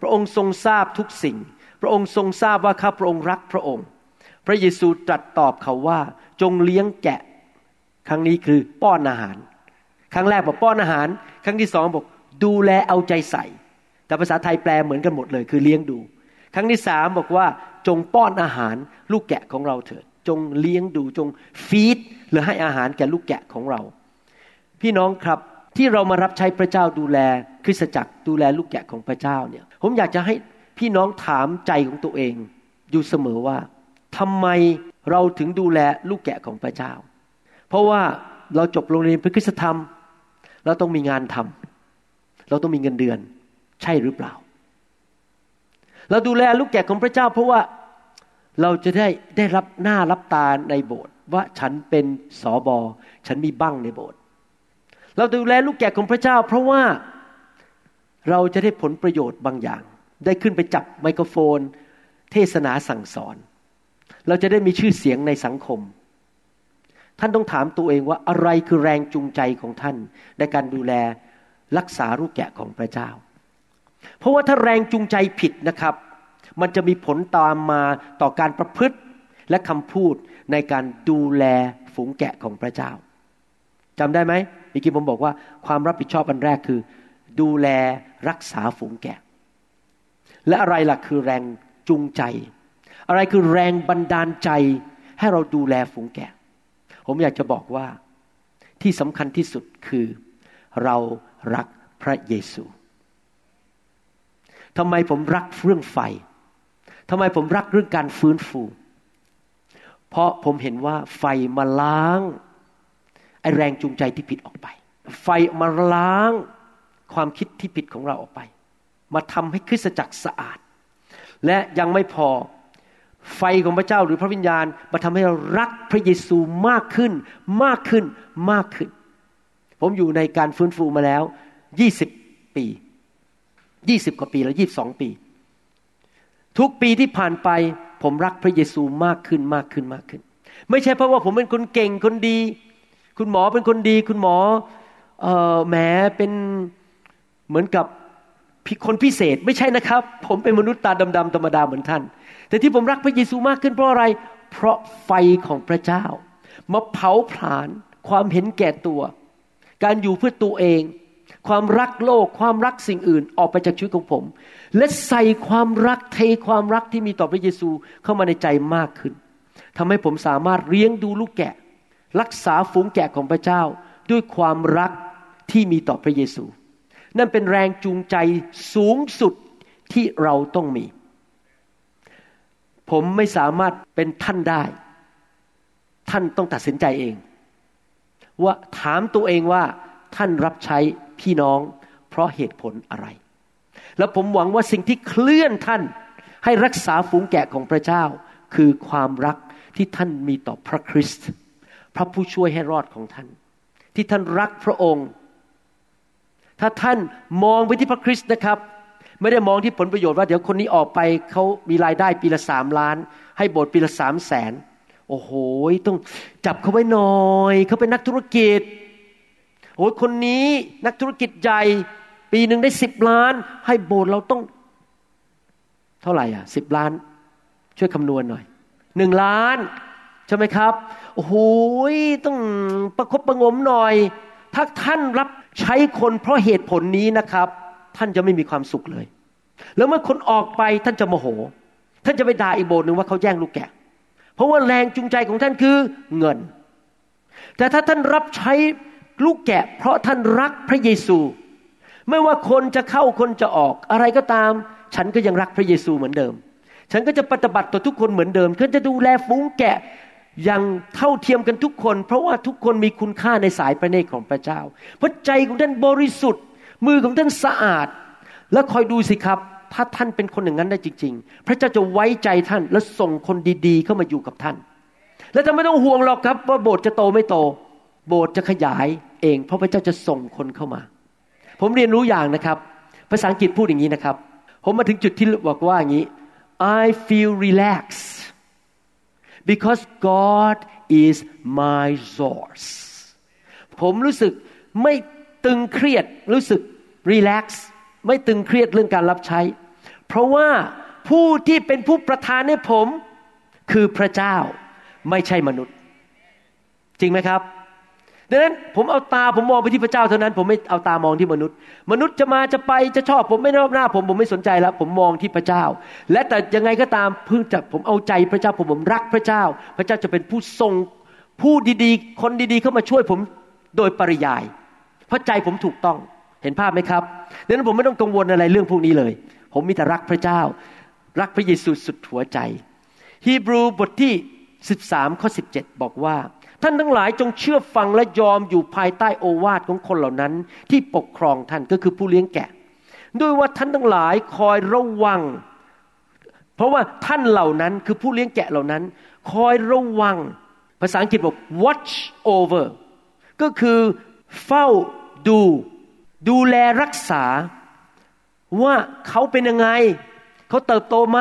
พระองค์ทรงทราบทุกสิ่ง พระองค์ทรงทราบว่าข้าพระองค์รักพระองค์ พระเยซูตรัสตอบเขาว่าจงเลี้ยงแกะ ครั้งนี้คือป้อนอาหาร ครั้งแรกบอกป้อนอาหาร ครั้งที่สองบอกดูแลเอาใจใส่ แต่ภาษาไทยแปลเหมือนกันหมดเลยคือเลี้ยงดู ครั้งที่สามบอกว่าจงป้อนอาหารลูกแกะของเราเถิด จงเลี้ยงดูจงฟีดหรือให้อาหารแก่ลูกแกะของเรา พี่น้องครับที่เรามารับใช้พระเจ้าดูแลคริสตจักรดูแลลูกแกะของพระเจ้าเนี่ยผมอยากจะให้ พี่น้องถามใจของตัวเอง อยู่เสมอว่าทำไมเราถึงดูแลลูกแกะของพระเจ้า เพราะว่าเราจบโรงเรียนพระคุณธรรม เราต้องมีงานทำเราต้องมีเงินเดือน ใช่หรือเปล่า เราดูแลลูกแกะของพระเจ้า เพราะว่าเราจะได้ได้รับหน้ารับตาในโบสถ์ว่าฉันเป็นสอบอฉันมีบั้งในโบสถ์เราดูแลลูกแกะของพระเจ้า เพราะว่าเราจะได้ผลประโยชน์บางอย่าง ได้ขึ้นไปจับไมโครโฟน เทศนาสั่งสอน เราจะได้มีชื่อเสียงในสังคม ท่านต้องถามตัวเองว่าอะไรคือแรงจูงใจของท่าน ในการดูแลรักษาลูกแกะของพระเจ้า เพราะว่าถ้าแรงจูงใจผิดนะครับ มันจะมีผลตามมาต่อการประพฤติและคำพูดในการดูแลฝูงแกะของพระเจ้าจำได้ไหมเมื่อกี้ผมบอกว่าความรับผิดชอบอันแรกคือ ดูแลรักษาฝูงแกะ และอะไรล่ะคือแรงจูงใจ อะไรคือแรงบันดาลใจ ให้เราดูแลฝูงแกะ ผมอยากจะบอกว่าที่สำคัญที่สุดคือเรารักพระเยซูทำไมผมรักเรื่องไฟทำไมผมรักเรื่องการฟื้นฟู เพราะผมเห็นว่าไฟมาล้างไอแรงจูงใจที่ผิดออกไป ไฟมาล้างความคิดที่ผิดของเราออกไป มาทำให้คริสตจักรสะอาด และยังไม่พอไฟของพระเจ้าหรือพระวิญญาณมาทำให้เรารักพระเยซูมากขึ้น มากขึ้นมากขึ้น ผมอยู่ในการฟื้นฟูมาแล้วยี่สิบปียี่สิบกว่าปีแล้วยี่บสองปี ทุกปีที่ผ่านไป ผมรักพระเยซูมากขึ้นมากขึ้นมากขึ้น ไม่ใช่เพราะว่าผมเป็นคนเก่งคนดี คุณหมอเป็นคนดี คุณหมอออแหมเป็นเหมือนกับ คนพิเศษไม่ใช่นะครับ ผมเป็นมนุษย์ตาดำๆธรรมดาเหมือนท่าน แต่ที่ผมรักพระเยซูมากขึ้นเพราะอะไร เพราะไฟของพระเจ้า มาเผาผลาญความเห็นแก่ตัว การอยู่เพื่อตัวเอง ความรักโลกความรักสิ่งอื่นออกไปจากชีวิตของผม และใส่ความรักเทความรักที่มีต่อพระเยซูเข้ามาในใจมากขึ้นทำให้ผมสามารถเลี้ยงดูลูกแกะ รักษาฝูงแกะของพระเจ้า ด้วยความรักที่มีต่อพระเยซู นั่นเป็นแรงจูงใจสูงสุดที่เราต้องมี ผมไม่สามารถเป็นท่านได้ ท่านต้องตัดสินใจเอง ว่าถามตัวเองว่าท่านรับใช้พี่น้องเพราะเหตุผลอะไร แล้วผมหวังว่าสิ่งที่เคลื่อนท่านให้รักษาฝูงแกะของพระเจ้า คือความรักที่ท่านมีต่อพระคริสต์พระผู้ช่วยให้รอดของท่าน ที่ท่านรักพระองค์ ถ้าท่านมองไปที่พระคริสต์นะครับ ไม่ได้มองที่ผลประโยชน์ว่าเดี๋ยวคนนี้ออกไปเขามีรายได้ปีละสามล้าน ให้โบสถ์ปีละสามแสนโอ้โหต้องจับเขาไว้หน่อยเขาเป็นนักธุรกิจโอ้ยคนนี้นักธุรกิจใหญ่ปีหนึ่งได้สิบล้าน ให้โบสถ์เราต้อง เท่าไหร่อะสิบล้าน ช่วยคำนวณหน่อยหนึ่งล้าน ใช่ไหมครับ โอ้โหต้องประคบประงมหน่อย ถ้าท่านรับ ใช้คนเพราะเหตุผลนี้นะครับ ท่านจะไม่มีความสุขเลย แล้วเมื่อคนออกไปท่านจะโมโห ท่านจะไปด่าอีกโบสถ์หนึ่งว่าเขาแย่งลูกแกะ เพราะว่าแรงจูงใจของท่านคือเงิน แต่ถ้าท่านรับใช้ลูกแกะ เพราะท่านรักพระเยซู ไม่ว่าคนจะเข้าคนจะออกอะไรก็ตาม ฉันก็ยังรักพระเยซูเหมือนเดิม ฉันก็จะปฏิบัติต่อทุกคนเหมือนเดิมฉันจะดูแลฝูงแกะ ยังเท่าเทียมกันทุกคน เพราะว่าทุกคนมีคุณค่าในสายพระเนตรของพระเจ้าพระใจของท่านบริสุทธิ์ มือของท่านสะอาด แล้วคอยดูสิครับ ถ้าท่านเป็นคนอย่างนั้นได้จริง ๆ พระเจ้าจะไว้ใจท่านและส่งคนดีๆ เข้ามาอยู่กับท่าน และท่านไม่ต้องห่วงหรอกครับ ว่าโบสถ์จะโตไม่โต โบสถ์จะขยายเอง เพราะพระเจ้าจะส่งคนเข้ามา ผมเรียนรู้อย่างนะครับ ภาษาอังกฤษพูดอย่างนี้นะครับ ผมมาถึงจุดที่บอกว่าอย่างนี้ I feel relaxed because God is my source ผมรู้สึกไม่ตึงเครียดรู้สึกรีแลกซ์ไม่ตึงเครียดเรื่องการรับใช้ เพราะว่าผู้ที่เป็นผู้ประทานให้ผมคือพระเจ้าไม่ใช่มนุษย์ จริงไหมครับ ดังนั้นผมเอาตาผมมองไปที่พระเจ้าเท่านั้น ผมไม่เอาตามองที่มนุษย์ มนุษย์จะมาจะไปจะชอบ ผมไม่รอบหน้า ผมผมไม่สนใจแล้ว ผมมองที่พระเจ้า และแต่ยังไงก็ตามเพิ่งจะผมเอาใจพระเจ้าผมผมรักพระเจ้า พระเจ้าจะเป็นผู้ทรงผู้ดีๆ คนดีๆ เข้ามาช่วยผมโดยปริยาย เพราะใจผมถูกต้องเห็นภาพไหมครับดังนั้นผมไม่ต้องกังวลอะไรเรื่องพวกนี้เลย ผมมีแต่รักพระเจ้า รักพระเยซูสุดหัวใจ ฮีบรูบทที่ 13ข้อ17 บอกว่า ท่านทั้งหลายจงเชื่อฟังและยอมอยู่ภายใต้โอวาทของคนเหล่านั้น ที่ปกครองท่านก็คือผู้เลี้ยงแกะ ด้วยว่าท่านทั้งหลายคอยระวัง เพราะว่าท่านเหล่านั้นคือผู้เลี้ยงแกะเหล่านั้น คอยระวัง ภาษาอังกฤษบอก watch over ก็คือเฝ้าดู ดูแลรักษา ว่าเขาเป็นยังไง เขาเติบโตไหม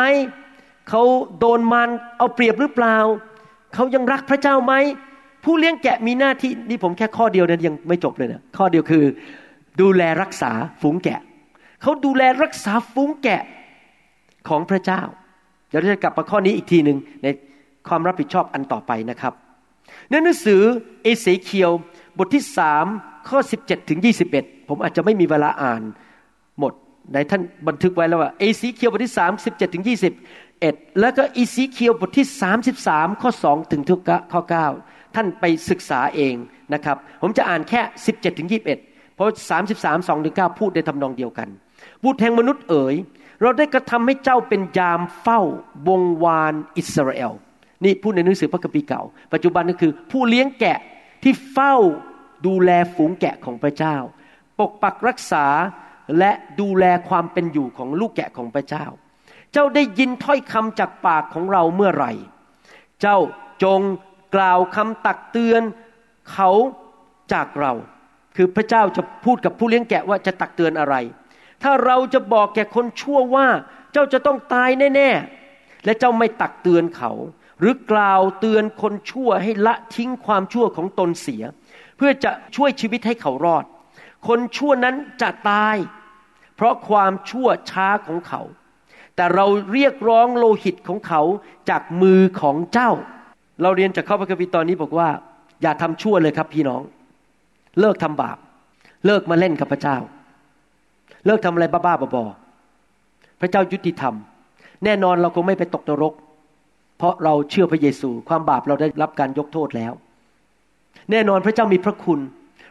เขาโดนมันเอาเปรียบหรือเปล่า เขายังรักพระเจ้าไหม ผู้เลี้ยงแกะมีหน้าที่นี่ผมแค่ข้อเดียวนั้นยังไม่จบเลยนะข้อเดียวคือ ดูแลรักษาฝูงแกะเขาดูแลรักษาฝูงแกะของพระเจ้าเดี๋ยวเราจะกลับมาข้อนี้อีกทีหนึ่งในความรับผิดชอบอันต่อไปนะครับในหนังสือเอเสเคียวบทที่สามข้อ 17ถึง21 ผมอาจจะไม่มีเวลาอ่านหมดในท่านบันทึกไว้แล้วว่าเอสีเคียวบทที่สามสิบเจ็ดถึงยี่สิบเอ็ดแล้วก็อีสีเคียวบทที่สามสิบสามข้อสองถึงข้อเก้า ท่านไปศึกษาเองนะครับ ผมจะอ่านแค่สิบเจ็ดถึงยี่บเอ็ดเพราะสามสิบสามสองถึงเก้าพูดในทำนองเดียวกันบุตรแห่งมนุษย์เอ๋ย เราได้กระทำให้เจ้าเป็นยามเฝ้าวงวานอิสราเอล นี่พูดในหนังสือพระคัมภีร์เก่า ปัจจุบันก็คือผู้เลี้ยงแกะที่เฝ้าดูแลฝูงแกะของพระเจ้า ปกปักรักษาและดูแลความเป็นอยู่ของลูกแกะของพระเจ้า เจ้าได้ยินถ้อยคำจากปากของเราเมื่อไหร่ เจ้าจง กล่าวคำตักเตือนเขาจากเรา คือพระเจ้าจะพูดกับผู้เลี้ยงแกะว่าจะตักเตือนอะไร ถ้าเราจะบอกแก่คนชั่วว่า เจ้าจะต้องตายแน่ๆ และเจ้าไม่ตักเตือนเขา หรือกล่าวเตือนคนชั่วให้ละทิ้งความชั่วของตนเสีย เพื่อจะช่วยชีวิตให้เขารอด คนชั่วนั้นจะตาย เพราะความชั่วช้าของเขา แต่เราเรียกร้องโลหิตของเขาจากมือของเจ้า เราเรียนจากข้อพระคัมภีร์ตอนนี้บอกว่า อย่าทำชั่วเลยครับพี่น้อง เลิกทำบาป เลิกมาเล่นกับพระเจ้า เลิกทำอะไรบ้าๆบอๆพระเจ้ายุติธรรม แน่นอนเราคงไม่ไปตกนรก เพราะเราเชื่อพระเยซู ความบาปเราได้รับการยกโทษแล้ว แน่นอนพระเจ้ามีพระคุณ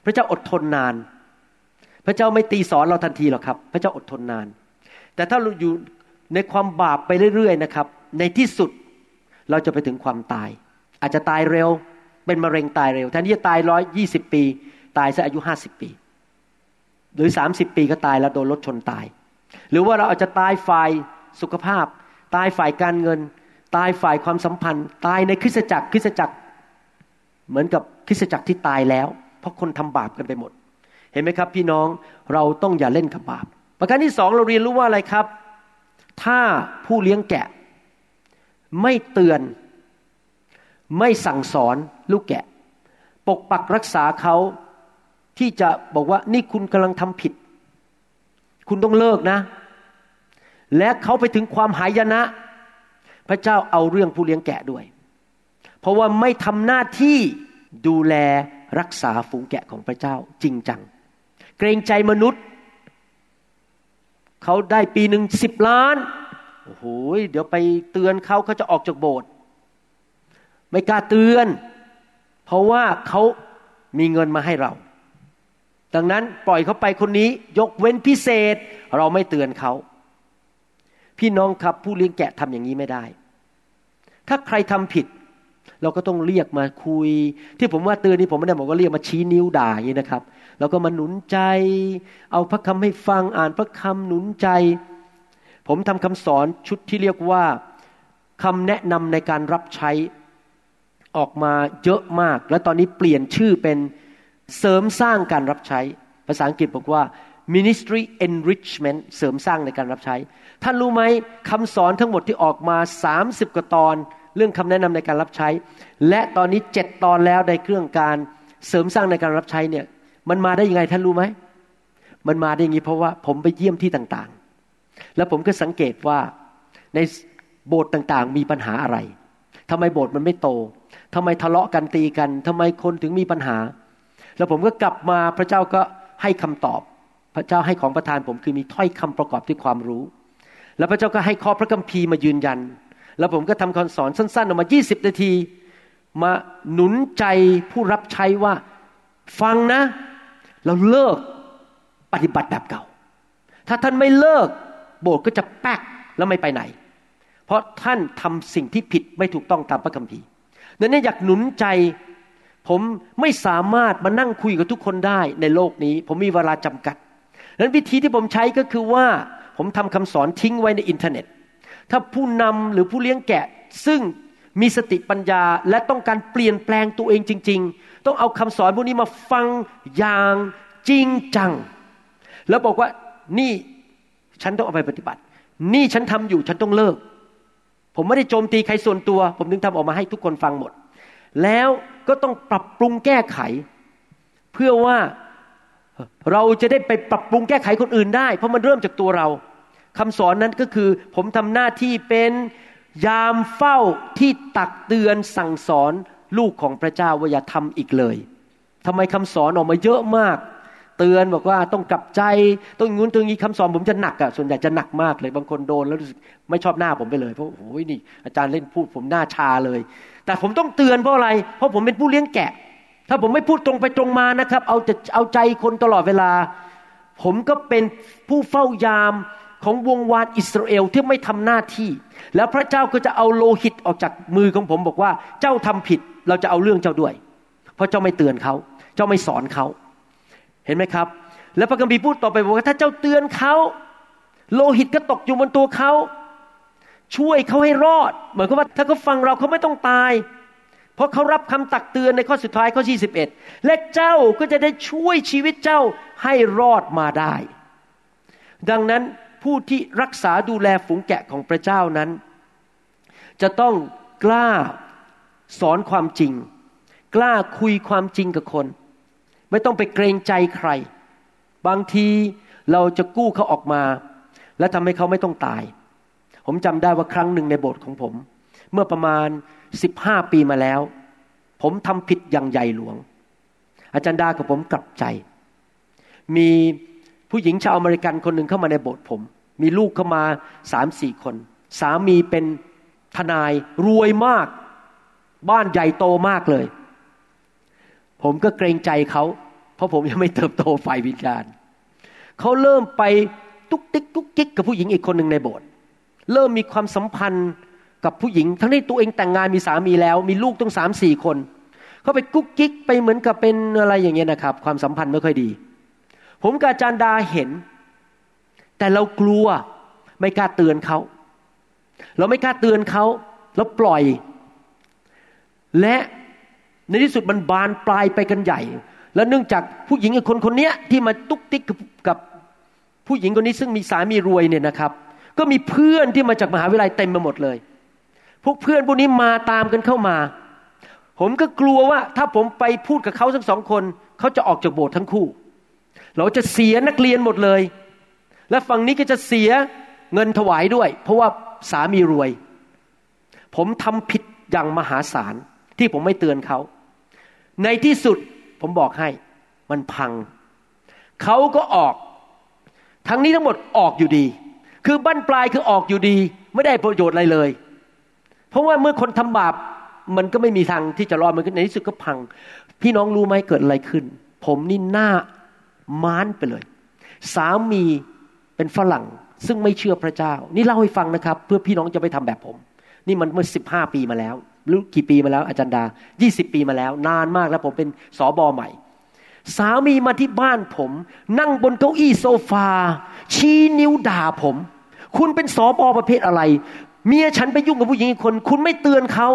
พระเจ้าอดทนนาน พระเจ้าไม่ตีสอนเราทันทีหรอกครับ พระเจ้าอดทนนาน แต่ถ้าเราอยู่ในความบาปไปเรื่อยๆนะครับ ในที่สุดเราจะไปถึงความตาย อาจจะตายเร็ว เป็นมะเร็งตายเร็วแทนที่จะตายร้อยยี่สิบปี ตายซะอายุห้าสิบปี หรือสามสิบปีก็ตายแล้วโดนรถชนตาย หรือว่าเราอาจจะตายฝ่ายสุขภาพ ตายฝ่ายการเงิน ตายฝ่ายความสัมพันธ์ ตายในคริสตจักรคริสตจักร เหมือนกับคริสตจักรที่ตายแล้ว เพราะคนทำบาปกันไปหมด เห็นไหมครับ พี่น้องเราต้องอย่าเล่นกับบาป ประการที่สองเราเรียนรู้ว่าอะไรครับ ถ้าผู้เลี้ยงแกะ ไม่เตือน ไม่สั่งสอนลูกแกะ ปกปักรักษาเขาที่จะบอกว่านี่คุณกำลังทำผิด คุณต้องเลิกนะ และเขาไปถึงความหายนะ พระเจ้าเอาเรื่องผู้เลี้ยงแกะด้วย เพราะว่าไม่ทำหน้าที่ดูแลรักษาฝูงแกะของพระเจ้าจริงจัง เกรงใจมนุษย์ เขาได้ปีหนึ่งสิบล้านโอ้โหเดี๋ยวไปเตือนเขาเขาจะออกจากโบสถ์ ไม่กล้าเตือน เพราะว่าเขามีเงินมาให้เรา ดังนั้นปล่อยเขาไปคนนี้ยกเว้นพิเศษเราไม่เตือนเขาพี่น้องครับผู้เลี้ยงแกะทำอย่างนี้ไม่ได้ ถ้าใครทำผิด เราก็ต้องเรียกมาคุย ที่ผมว่าเตือนนี่ผมไม่ได้บอกว่าเรียกมาชี้นิ้วด่าอย่างนี้นะครับเราก็มาหนุนใจ เอาพระคำให้ฟังอ่านพระคำหนุนใจ ผมทำคำสอนชุดที่เรียกว่าคำแนะนำในการรับใช้ ออกมาเยอะมาก และตอนนี้เปลี่ยนชื่อเป็นเสริมสร้างการรับใช้ ภาษาอังกฤษบอกว่า ministry enrichment เสริมสร้างในการรับใช้ ท่านรู้ไหมคำสอนทั้งหมดที่ออกมา 30 กว่าตอน เรื่องคำแนะนำในการรับใช้ และตอนนี้เจ็ดตอนแล้วในเครื่องการเสริมสร้างในการรับใช้เนี่ย มันมาได้ยังไงท่านรู้ไหม มันมาได้ยังไงเพราะว่าผมไปเยี่ยมที่ต่างๆ แล้วผมก็สังเกตว่าในโบสถ์ต่างๆ มีปัญหาอะไร ทำไมโบสถ์มันไม่โตทำไมทะเลาะกันตีกันทำไมคนถึงมีปัญหา แล้วผมก็กลับมาพระเจ้าก็ให้คำตอบ พระเจ้าให้ของประทานผมคือมีถ้อยคำประกอบด้วยความรู้ แล้วพระเจ้าก็ให้ข้อพระคัมภีร์มายืนยัน แล้วผมก็ทำคำสอนสั้นๆออกมา 20 นาที มาหนุนใจผู้รับใช้ว่าฟังนะ เราเลิกปฏิบัติแบบเก่า ถ้าท่านไม่เลิกโบสถ์ก็จะแป๊กแล้วไม่ไปไหน เพราะท่านทำสิ่งที่ผิดไม่ถูกต้องตามพระคัมภีร์ดังนั้นอยากหนุนใจ ผมไม่สามารถมานั่งคุยกับทุกคนได้ในโลกนี้ ผมมีเวลาจำกัดดังนั้นวิธีที่ผมใช้ก็คือว่าผมทำคำสอนทิ้งไว้ในอินเทอร์เน็ต ถ้าผู้นำหรือผู้เลี้ยงแกะ ซึ่งมีสติปัญญาและต้องการเปลี่ยนแปลงตัวเองจริง ๆ ต้องเอาคำสอนพวกนี้มาฟังอย่างจริงจัง แล้วบอกว่านี่ฉันต้องเอาไปปฏิบัติ นี่ฉันทำอยู่ฉันต้องเลิก ผมไม่ได้โจมตีใครส่วนตัว ผมถึงทำออกมาให้ทุกคนฟังหมด แล้วก็ต้องปรับปรุงแก้ไข เพื่อว่าเราจะได้ไปปรับปรุงแก้ไขคนอื่นได้ เพราะมันเริ่มจากตัวเราคำสอนนั้นก็คือ ผมทำหน้าที่เป็นยามเฝ้าที่ตักเตือนสั่งสอนลูกของพระเจ้าว่าอย่าทำอีกเลยทำไมคำสอนออกมาเยอะมาก เตือนบอกว่าต้องกลับใจต้องงุ้นตรงนี้คำสอนผมจะหนักอะ่ะส่วนใหญ่จะหนักมากเลยบางคนโดนแล้วรู้สึกไม่ชอบหน้าผมไปเลยเพราะโอ้ยนี่อาจารย์เล่นพูดผมหน้าชาเลย แต่ผมต้องเตือนเพราะอะไร เพราะผมเป็นผู้เลี้ยงแกะ ถ้าผมไม่พูดตรงไปตรงมานะครับ เอาจะเอาใจคนตลอดเวลา ผมก็เป็นผู้เฝ้ายามของวงวานอิสราเอลที่ไม่ทำหน้าที่ แล้วพระเจ้าก็จะเอาโลหิตออกจากมือของผมบอกว่าเจ้าทำผิดเราจะเอาเรื่องเจ้าด้วย เพราะเจ้าไม่เตือนเขา เจ้าไม่สอนเขา เห็นไหมครับ แล้วพระคัมภีร์พูดต่อไปบอกว่าถ้าเจ้าเตือนเขาโลหิตก็ตกอยู่บนตัวเขาช่วยเขาให้รอด เหมือนกับว่าถ้าเขาฟังเราเขาไม่ต้องตาย เพราะเขารับคำตักเตือนในข้อสุดท้ายข้อที่สิบเอ็ดและเจ้าก็จะได้ช่วยชีวิตเจ้าให้รอดมาได้ ดังนั้นผู้ที่รักษาดูแลฝูงแกะของพระเจ้านั้น จะต้องกล้าสอนความจริง กล้าคุยความจริงกับคน ไม่ต้องไปเกรงใจใคร บางทีเราจะกู้เขาออกมา และทำให้เขาไม่ต้องตาย ผมจำได้ว่าครั้งหนึ่งในโบสถ์ของผม เมื่อประมาณสิบห้าปีมาแล้ว ผมทำผิดอย่างใหญ่หลวง อาจารย์ดากับผมกลับใจ มีผู้หญิงชาวอเมริกันคนหนึ่งเข้ามาในโบสถ์ผม มีลูกเข้ามาสามสี่คน สามีเป็นทนายรวยมาก บ้านใหญ่โตมากเลย ผมก็เกรงใจเขาเพราะผมยังไม่เติบโตฝ่ายวิญญาณเขาเริ่มไปตุกติกตุกกิ๊กกับผู้หญิงอีกคนหนึ่งในโบสถ์เริ่มมีความสัมพันธ์กับผู้หญิง ทั้งที่ตัวเองแต่งงานมีสามีแล้ว มีลูกต้องสามสี่คนเขาไปกุ๊กกิ๊กไปเหมือนกับเป็นอะไรอย่างเงี้ยนะครับ ความสัมพันธ์ไม่ค่อยดี ผมกับอาจารย์ดาเห็น แต่เรากลัวไม่กล้าเตือนเขา เราไม่กล้าเตือนเขาเราปล่อย และ ในที่สุดมันบานปลายไปกันใหญ่ แล้วเนื่องจากผู้หญิงอีกคนคนนี้ที่มาตุกติกกับผู้หญิงคนนี้ซึ่งมีสามีรวยเนี่ยนะครับ ก็มีเพื่อนที่มาจากมหาวิทยาลัยเต็มไปหมดเลย พวกเพื่อนพวกนี้มาตามกันเข้ามา ผมก็กลัวว่าถ้าผมไปพูดกับเขาทั้งสองคนเขาจะออกจากโบสถ์ทั้งคู่ เราจะเสียนักเรียนหมดเลย และฝั่งนี้ก็จะเสียเงินถวายด้วย เพราะว่าสามีรวย ผมทำผิดอย่างมหาศาลที่ผมไม่เตือนเขา ในที่สุดผมบอกให้มันพัง เขาก็ออก ทั้งนี้ทั้งหมดออกอยู่ดี คือบั้นปลายคือออกอยู่ดี ไม่ได้ประโยชน์อะไรเลย เพราะว่าเมื่อคนทำบาปมันก็ไม่มีทางที่จะรอดมันในที่สุดก็พัง พี่น้องรู้ไหมเกิดอะไรขึ้น ผมนี่หน้ามานไปเลย สามีเป็นฝรั่งซึ่งไม่เชื่อพระเจ้า นี่เล่าให้ฟังนะครับ เพื่อพี่น้องจะไปทำแบบผม นี่มันเมื่อสิบห้าปีมาแล้วรู้กี่ปีมาแล้ว อาจารย์ดายี่สิบปีมาแล้ว นานมากแล้วผมเป็นสอบอใหม่ สามีมาที่บ้านผม นั่งบนเก้าอี้โซฟา ชี้นิ้วด่าผม คุณเป็นสอบอประเภทอะไร เมียฉันไปยุ่งกับผู้หญิงคน คุณไม่เตือนเขา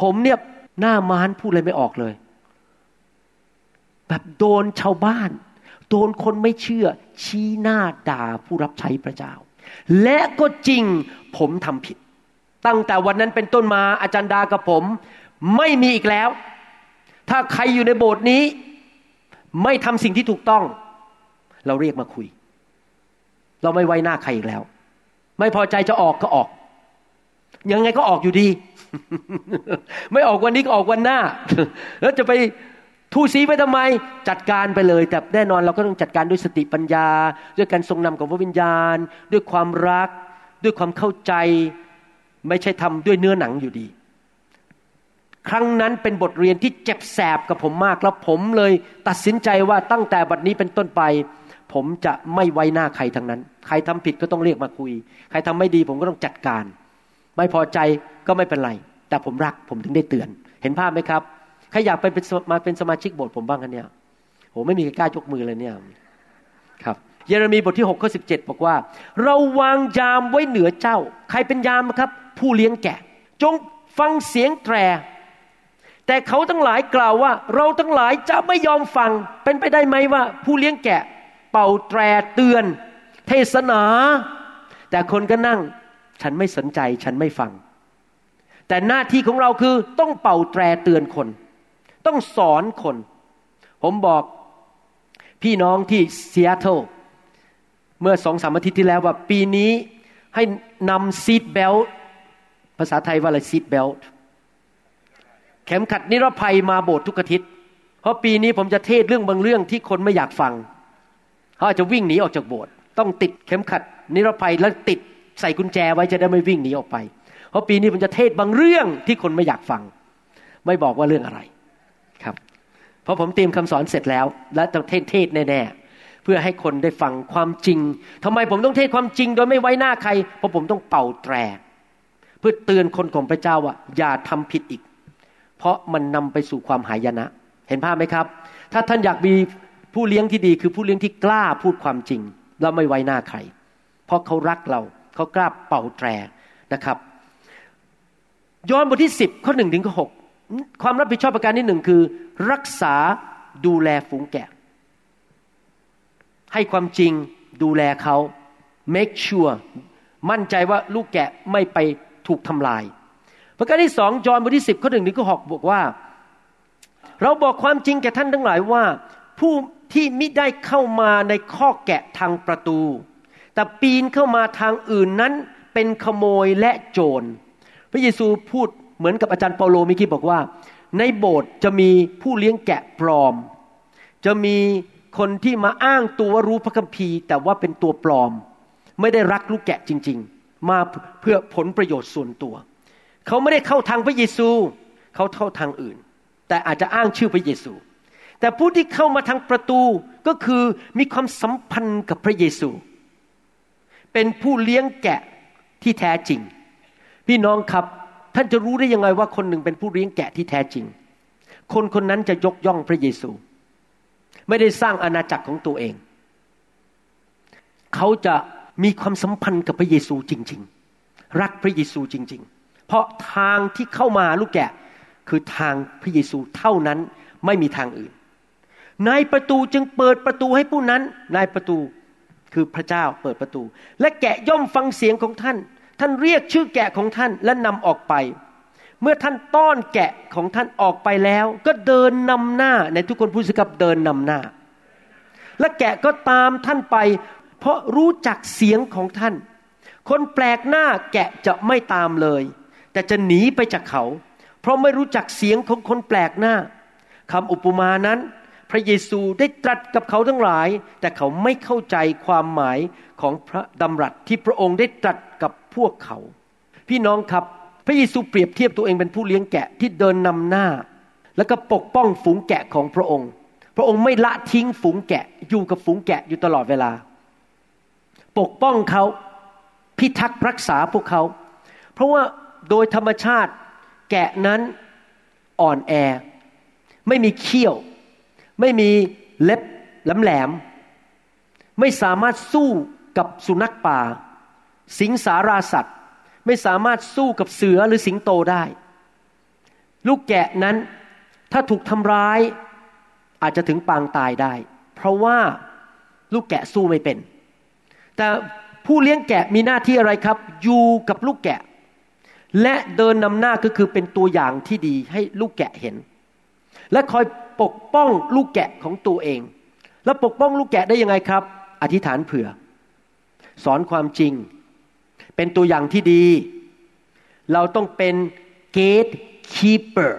ผมเนี่ยหน้ามานพูดอะไรไม่ออกเลย แบบโดนชาวบ้าน โดนคนไม่เชื่อ ชี้หน้าด่าผู้รับใช้พระเจ้า และก็จริงผมทำผิด ตั้งแต่วันนั้นเป็นต้นมาอาจารย์ดากับผม ไม่มีอีกแล้ว ถ้าใครอยู่ในโบสถ์นี้ ไม่ทำสิ่งที่ถูกต้อง เราเรียกมาคุย เราไม่ไว้หน้าใครอีกแล้ว ไม่พอใจจะออกก็ออก ยังไงก็ออกอยู่ดี ไม่ออกวันนี้ก็ออกวันหน้า แล้วจะไปทูสีไปทำไมจัดการไปเลย แต่แน่นอนเราก็ต้องจัดการด้วยสติปัญญา ด้วยการทรงนำของพระวิญญาณ ด้วยความรัก ด้วยความเข้าใจ ไม่ใช่ทำด้วยเนื้อหนังอยู่ดี ครั้งนั้นเป็นบทเรียนที่เจ็บแสบกับผมมากแล้วผมเลยตัดสินใจว่าตั้งแต่บัดนี้เป็นต้นไป ผมจะไม่ไว้หน้าใครทั้งนั้น ใครทำผิดก็ต้องเรียกมาคุย ใครทำไม่ดีผมก็ต้องจัดการ ไม่พอใจก็ไม่เป็นไร แต่ผมรักผมถึงได้เตือน เห็นภาพไหมครับใครอยากไปเป็นมาเป็นสมาชิกโบสถ์ผมบ้างกันเนี่ยโหไม่มีใครกล้ายกมือเลยเนี่ยครับเยเรมีบทที่6ข้อสิบอกว่า เราวางยามไว้เหนือเจ้า ใครเป็นยามครับ ผู้เลี้ยงแกะ จงฟังเสียงแตร แต่เขาทั้งหลายกล่าวว่า เราทั้งหลายจะไม่ยอมฟังเป็นไปได้ไหมว่า ผู้เลี้ยงแกะ เป่าแตรเตือน เทศนา แต่คนก็นั่ง ฉันไม่สนใจฉันไม่ฟัง แต่หน้าที่ของเราคือต้องเป่าแตรเตือนคน ต้องสอนคน ผมบอกพี่น้องที่ซีแอตเทิลเมื่อสองสามอาทิตย์ที่แล้วว่าปีนี้ให้นำ seat belt ภาษาไทยว่าอะไร seat belt เข็มขัดนิรภัยมาโบสถ์ทุกอาทิตย์ เพราะปีนี้ผมจะเทศน์เรื่องบางเรื่องที่คนไม่อยากฟัง เขาอาจจะวิ่งหนีออกจากโบสถ์ต้องติดเข็มขัดนิรภัยแล้วติดใส่กุญแจไว้จะได้ไม่วิ่งหนีออกไป เพราะปีนี้ผมจะเทศบางเรื่องที่คนไม่อยากฟัง ไม่บอกว่าเรื่องอะไรครับ เพราะผมเตรียมคำสอนเสร็จแล้ว และจะเทศเทศแน่ๆเพื่อให้คนได้ฟังความจริงทำไมผมต้องเทศความจริง โดยไม่ไว้หน้าใคร เพราะผมต้องเป่าแตร พื่อเตือนคนของพระเจ้าว่าอย่าทำผิดอีก เพราะมันนำไปสู่ความหายนะ เห็นภาพไหมครับ ถ้าท่านอยากมีผู้เลี้ยงที่ดีคือผู้เลี้ยงที่กล้าพูดความจริง แล้วไม่ไว้หน้าใคร เพราะเขารักเราเขากล้าเป่าแตรนะครับย้อนบทที่สิบข้อหนึ่งถึงข้อหกความรับผิดชอบประการที่หนึ่งคือ รักษาดูแลฝูงแกะ ให้ความจริงดูแลเขา make sure มั่นใจว่าลูกแกะไม่ไป ถูกทำลาย ประการที่สองจอห์นบทที่สิบข้อหนึ่งถึงข้อหกบอกว่า เราบอกความจริงแก่ท่านทั้งหลายว่า ผู้ที่มิได้เข้ามาในข้อแกะทางประตู แต่ปีนเข้ามาทางอื่นนั้นเป็นขโมยและโจร พระเยซูพูดเหมือนกับอาจารย์เปาโลมิกี้บอกว่า ในโบสถ์จะมีผู้เลี้ยงแกะปลอม จะมีคนที่มาอ้างตัวว่ารู้พระคัมภีร์ แต่ว่าเป็นตัวปลอม ไม่ได้รักลูกแกะจริง ๆ มาเพื่อผลประโยชน์ส่วนตัว เขาไม่ได้เข้าทางพระเยซู เขาเข้าทางอื่น แต่อาจจะอ้างชื่อพระเยซู แต่ผู้ที่เข้ามาทางประตูก็คือมีความสัมพันธ์กับพระเยซู เป็นผู้เลี้ยงแกะที่แท้จริง พี่น้องครับท่านจะรู้ได้ยังไงว่าคนหนึ่งเป็นผู้เลี้ยงแกะที่แท้จริง คนคนนั้นจะยกย่องพระเยซู ไม่ได้สร้างอาณาจักรของตัวเอง เขาจะ มีความสัมพันธ์กับพระเยซูจริง ๆ รักพระเยซูจริง ๆ เพราะทางที่เข้ามาลูกแกะคือทางพระเยซูเท่านั้นไม่มีทางอื่น นายประตูจึงเปิดประตูให้ผู้นั้น นายประตูคือพระเจ้าเปิดประตู และแกะย่อมฟังเสียงของท่าน ท่านเรียกชื่อแกะของท่านและนำออกไป เมื่อท่านต้อนแกะของท่านออกไปแล้ว ก็เดินนำหน้าในทุกคนพูดสิครับเดินนำหน้า และแกะก็ตามท่านไป เพราะรู้จักเสียงของท่าน คนแปลกหน้าแกะจะไม่ตามเลย แต่จะหนีไปจากเขา เพราะไม่รู้จักเสียงของคนแปลกหน้าคำอุปมานั้น พระเยซูได้ตรัสกับเขาทั้งหลาย แต่เขาไม่เข้าใจความหมายของพระดำรัสที่พระองค์ได้ตรัสกับพวกเขา พี่น้องครับพระเยซูเปรียบเทียบตัวเองเป็นผู้เลี้ยงแกะที่เดินนำหน้า แล้วก็ปกป้องฝูงแกะของพระองค์ พระองค์ไม่ละทิ้งฝูงแกะอยู่กับฝูงแกะอยู่ตลอดเวลา ปกป้องเขาพิทักษ์รักษาพวกเขา เพราะว่าโดยธรรมชาติแกะนั้นอ่อนแอ ไม่มีเขี้ยว ไม่มีเล็บแหลมๆไม่สามารถสู้กับสุนัขป่า สิงสาราสัตว์ ไม่สามารถสู้กับเสือหรือสิงโตได้ ลูกแกะนั้นถ้าถูกทำร้ายอาจจะถึงปางตายได้ เพราะว่าลูกแกะสู้ไม่เป็น แต่ผู้เลี้ยงแกะมีหน้าที่อะไรครับ อยู่กับลูกแกะ และเดินนำหน้าก็คือเป็นตัวอย่างที่ดีให้ลูกแกะเห็น และคอยปกป้องลูกแกะของตัวเอง แล้วปกป้องลูกแกะได้ยังไงครับ อธิษฐานเผื่อ สอนความจริง เป็นตัวอย่างที่ดี เราต้องเป็น gatekeeper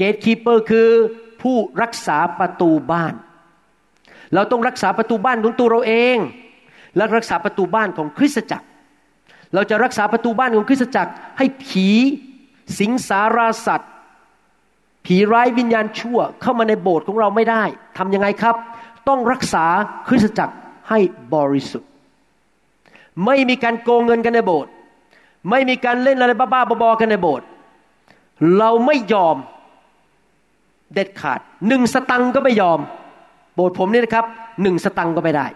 gatekeeper คือผู้รักษาประตูบ้าน เราต้องรักษาประตูบ้านของตัวเราเอง และรักษาประตูบ้านของคริสตจักร เราจะรักษาประตูบ้านของคริสตจักร ให้ผีสิงสาราสัตว์ ผีร้ายวิญญาณชั่วเข้ามาในโบสถ์ของเราไม่ได้ทำยังไงครับ ต้องรักษาคริสตจักรให้บริสุทธิ์ ไม่มีการโกงเงินกันในโบสถ์ไม่มีการเล่นอะไรบ้าๆบอๆกันในโบสถ์เราไม่ยอมเด็ดขาดหนึ่งสตังก็ไม่ยอม โบสถ์ผมนี่นะครับหนึ่งสตังก็ไม่ได้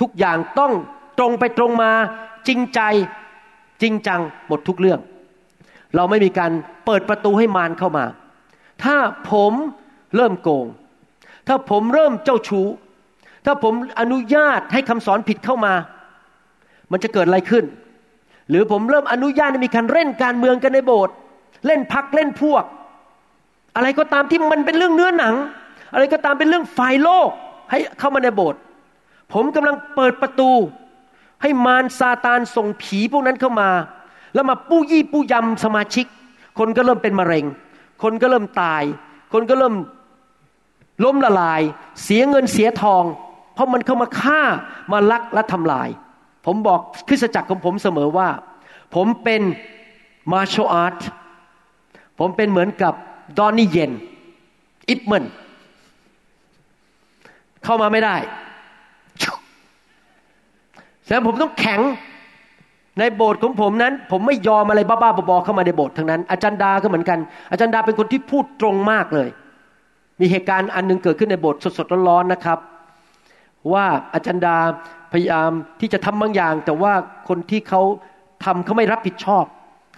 ทุกอย่างต้องตรงไปตรงมาจริงใจจริงจังหมดทุกเรื่อง เราไม่มีการเปิดประตูให้มารเข้ามา ถ้าผมเริ่มโกง ถ้าผมเริ่มเจ้าชู้ ถ้าผมอนุญาตให้คำสอนผิดเข้ามา มันจะเกิดอะไรขึ้น หรือผมเริ่มอนุญาตให้มีการเล่นการเมืองกันในโบสถ์เล่นพักเล่นพวก อะไรก็ตามที่มันเป็นเรื่องเนื้อหนัง อะไรก็ตามเป็นเรื่องฝ่ายโลกให้เข้ามาในโบสถ์ ผมกำลังเปิดประตู ให้มารซาตานส่งผีพวกนั้นเข้ามา แล้วมาปู้ยี่ปู้ยำสมาชิก คนก็เริ่มเป็นมะเร็ง คนก็เริ่มตาย คนก็เริ่มล้มละลาย เสียเงินเสียทอง เพราะมันเข้ามาฆ่ามาลักและทำลาย ผมบอกคริสตจักรของผมเสมอว่า ผมเป็นมาร์ชอาร์ตผมเป็นเหมือนกับดอนนี่เยนอิปเมนเข้ามาไม่ได้ แสดงผมต้องแข็งในโบสถ์ของผมนั้น ผมไม่ยอมอะไรบ้าๆบอๆเข้ามาในโบสถ์ทั้งนั้น อาจารย์ดาก็เหมือนกัน อาจารย์ดาเป็นคนที่พูดตรงมากเลย มีเหตุการณ์อันหนึงเกิดขึ้นในโบสถ์สดๆร้อนๆนะครับ ว่าอาจารย์ดาพยายามที่จะทำบางอย่าง แต่ว่าคนที่เขาทำเขาไม่รับผิดชอบ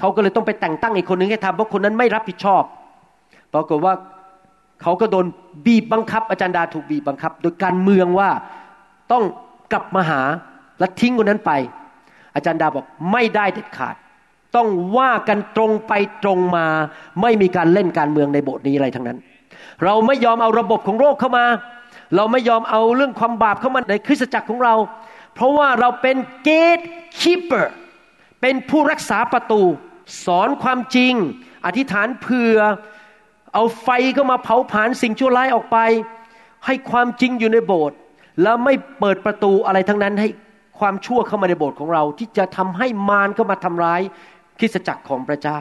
เขาก็เลยต้องไปแต่งตั้งอีกคนนึงให้ทำเพราะคนนั้นไม่รับผิดชอบปรากฏว่าเขาก็โดนบีบบังคับ อาจารย์ดาถูกบีบบังคับ โดยการเมืองว่าต้องกลับมาหา และทิ้งคนนั้นไป อาจารย์ดาบอกไม่ได้เด็ดขาด ต้องว่ากันตรงไปตรงมา ไม่มีการเล่นการเมืองในโบสถ์นี้อะไรทั้งนั้น เราไม่ยอมเอาระบบของโลกเข้ามา เราไม่ยอมเอาเรื่องความบาปเข้ามาในคริสตจักรของเรา เพราะว่าเราเป็น gatekeeper เป็นผู้รักษาประตู สอนความจริง อธิษฐานเผื่อ เอาไฟก็มาเผาผลาญสิ่งชั่วร้ายออกไป ให้ความจริงอยู่ในโบสถ์แล้วไม่เปิดประตูอะไรทั้งนั้นให้ ความชั่วเข้ามาในโบสถ์ของเรา ที่จะทำให้มารเข้ามาทำร้ายคริสตจักรของพระเจ้า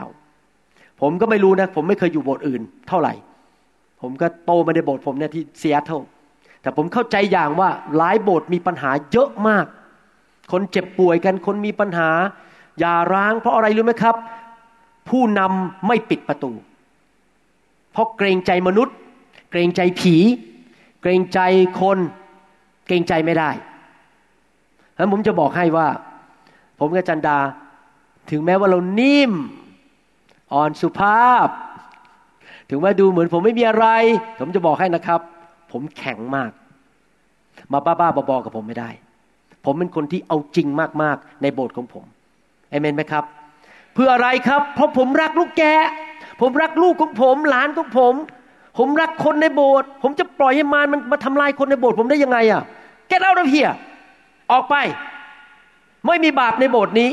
ผมก็ไม่รู้นะ ผมไม่เคยอยู่โบสถ์อื่น เท่าไหร่ ผมก็โตมาในโบสถ์ผมเนี่ยที่ซีแอตเทิลแต่ผมเข้าใจอย่างว่าหลายโบสถ์มีปัญหาเยอะมาก คนเจ็บป่วยกันคนมีปัญหาหย่าร้าง เพราะอะไรรู้ไหมครับ ผู้นำไม่ปิดประตู เพราะเกรงใจมนุษย์ เกรงใจผี เกรงใจคน เกรงใจไม่ได้ นั้นผมจะบอกให้ว่า ผมกับจันดา ถึงแม้ว่าเรานิ่ม อ่อนสุภาพ ถึงแม้ดูเหมือนผมไม่มีอะไร ผมจะบอกให้นะครับ ผมแข็งมาก มาบ้าๆบอๆกับผมไม่ได้ ผมเป็นคนที่เอาจริงมากๆ ในโบสถ์ของผมเอเมนไหมครับเพื่ออะไรครับ เพราะผมรักลูกแกะ ผมรักลูกของผม หลานของผม ผมรักคนในโบสถ์ผมจะปล่อยให้มารมันมาทำลายคนในโบสถ์ผมได้ยังไงอะ get out of here ออกไป ไม่มีบาปในโบสถ์นี้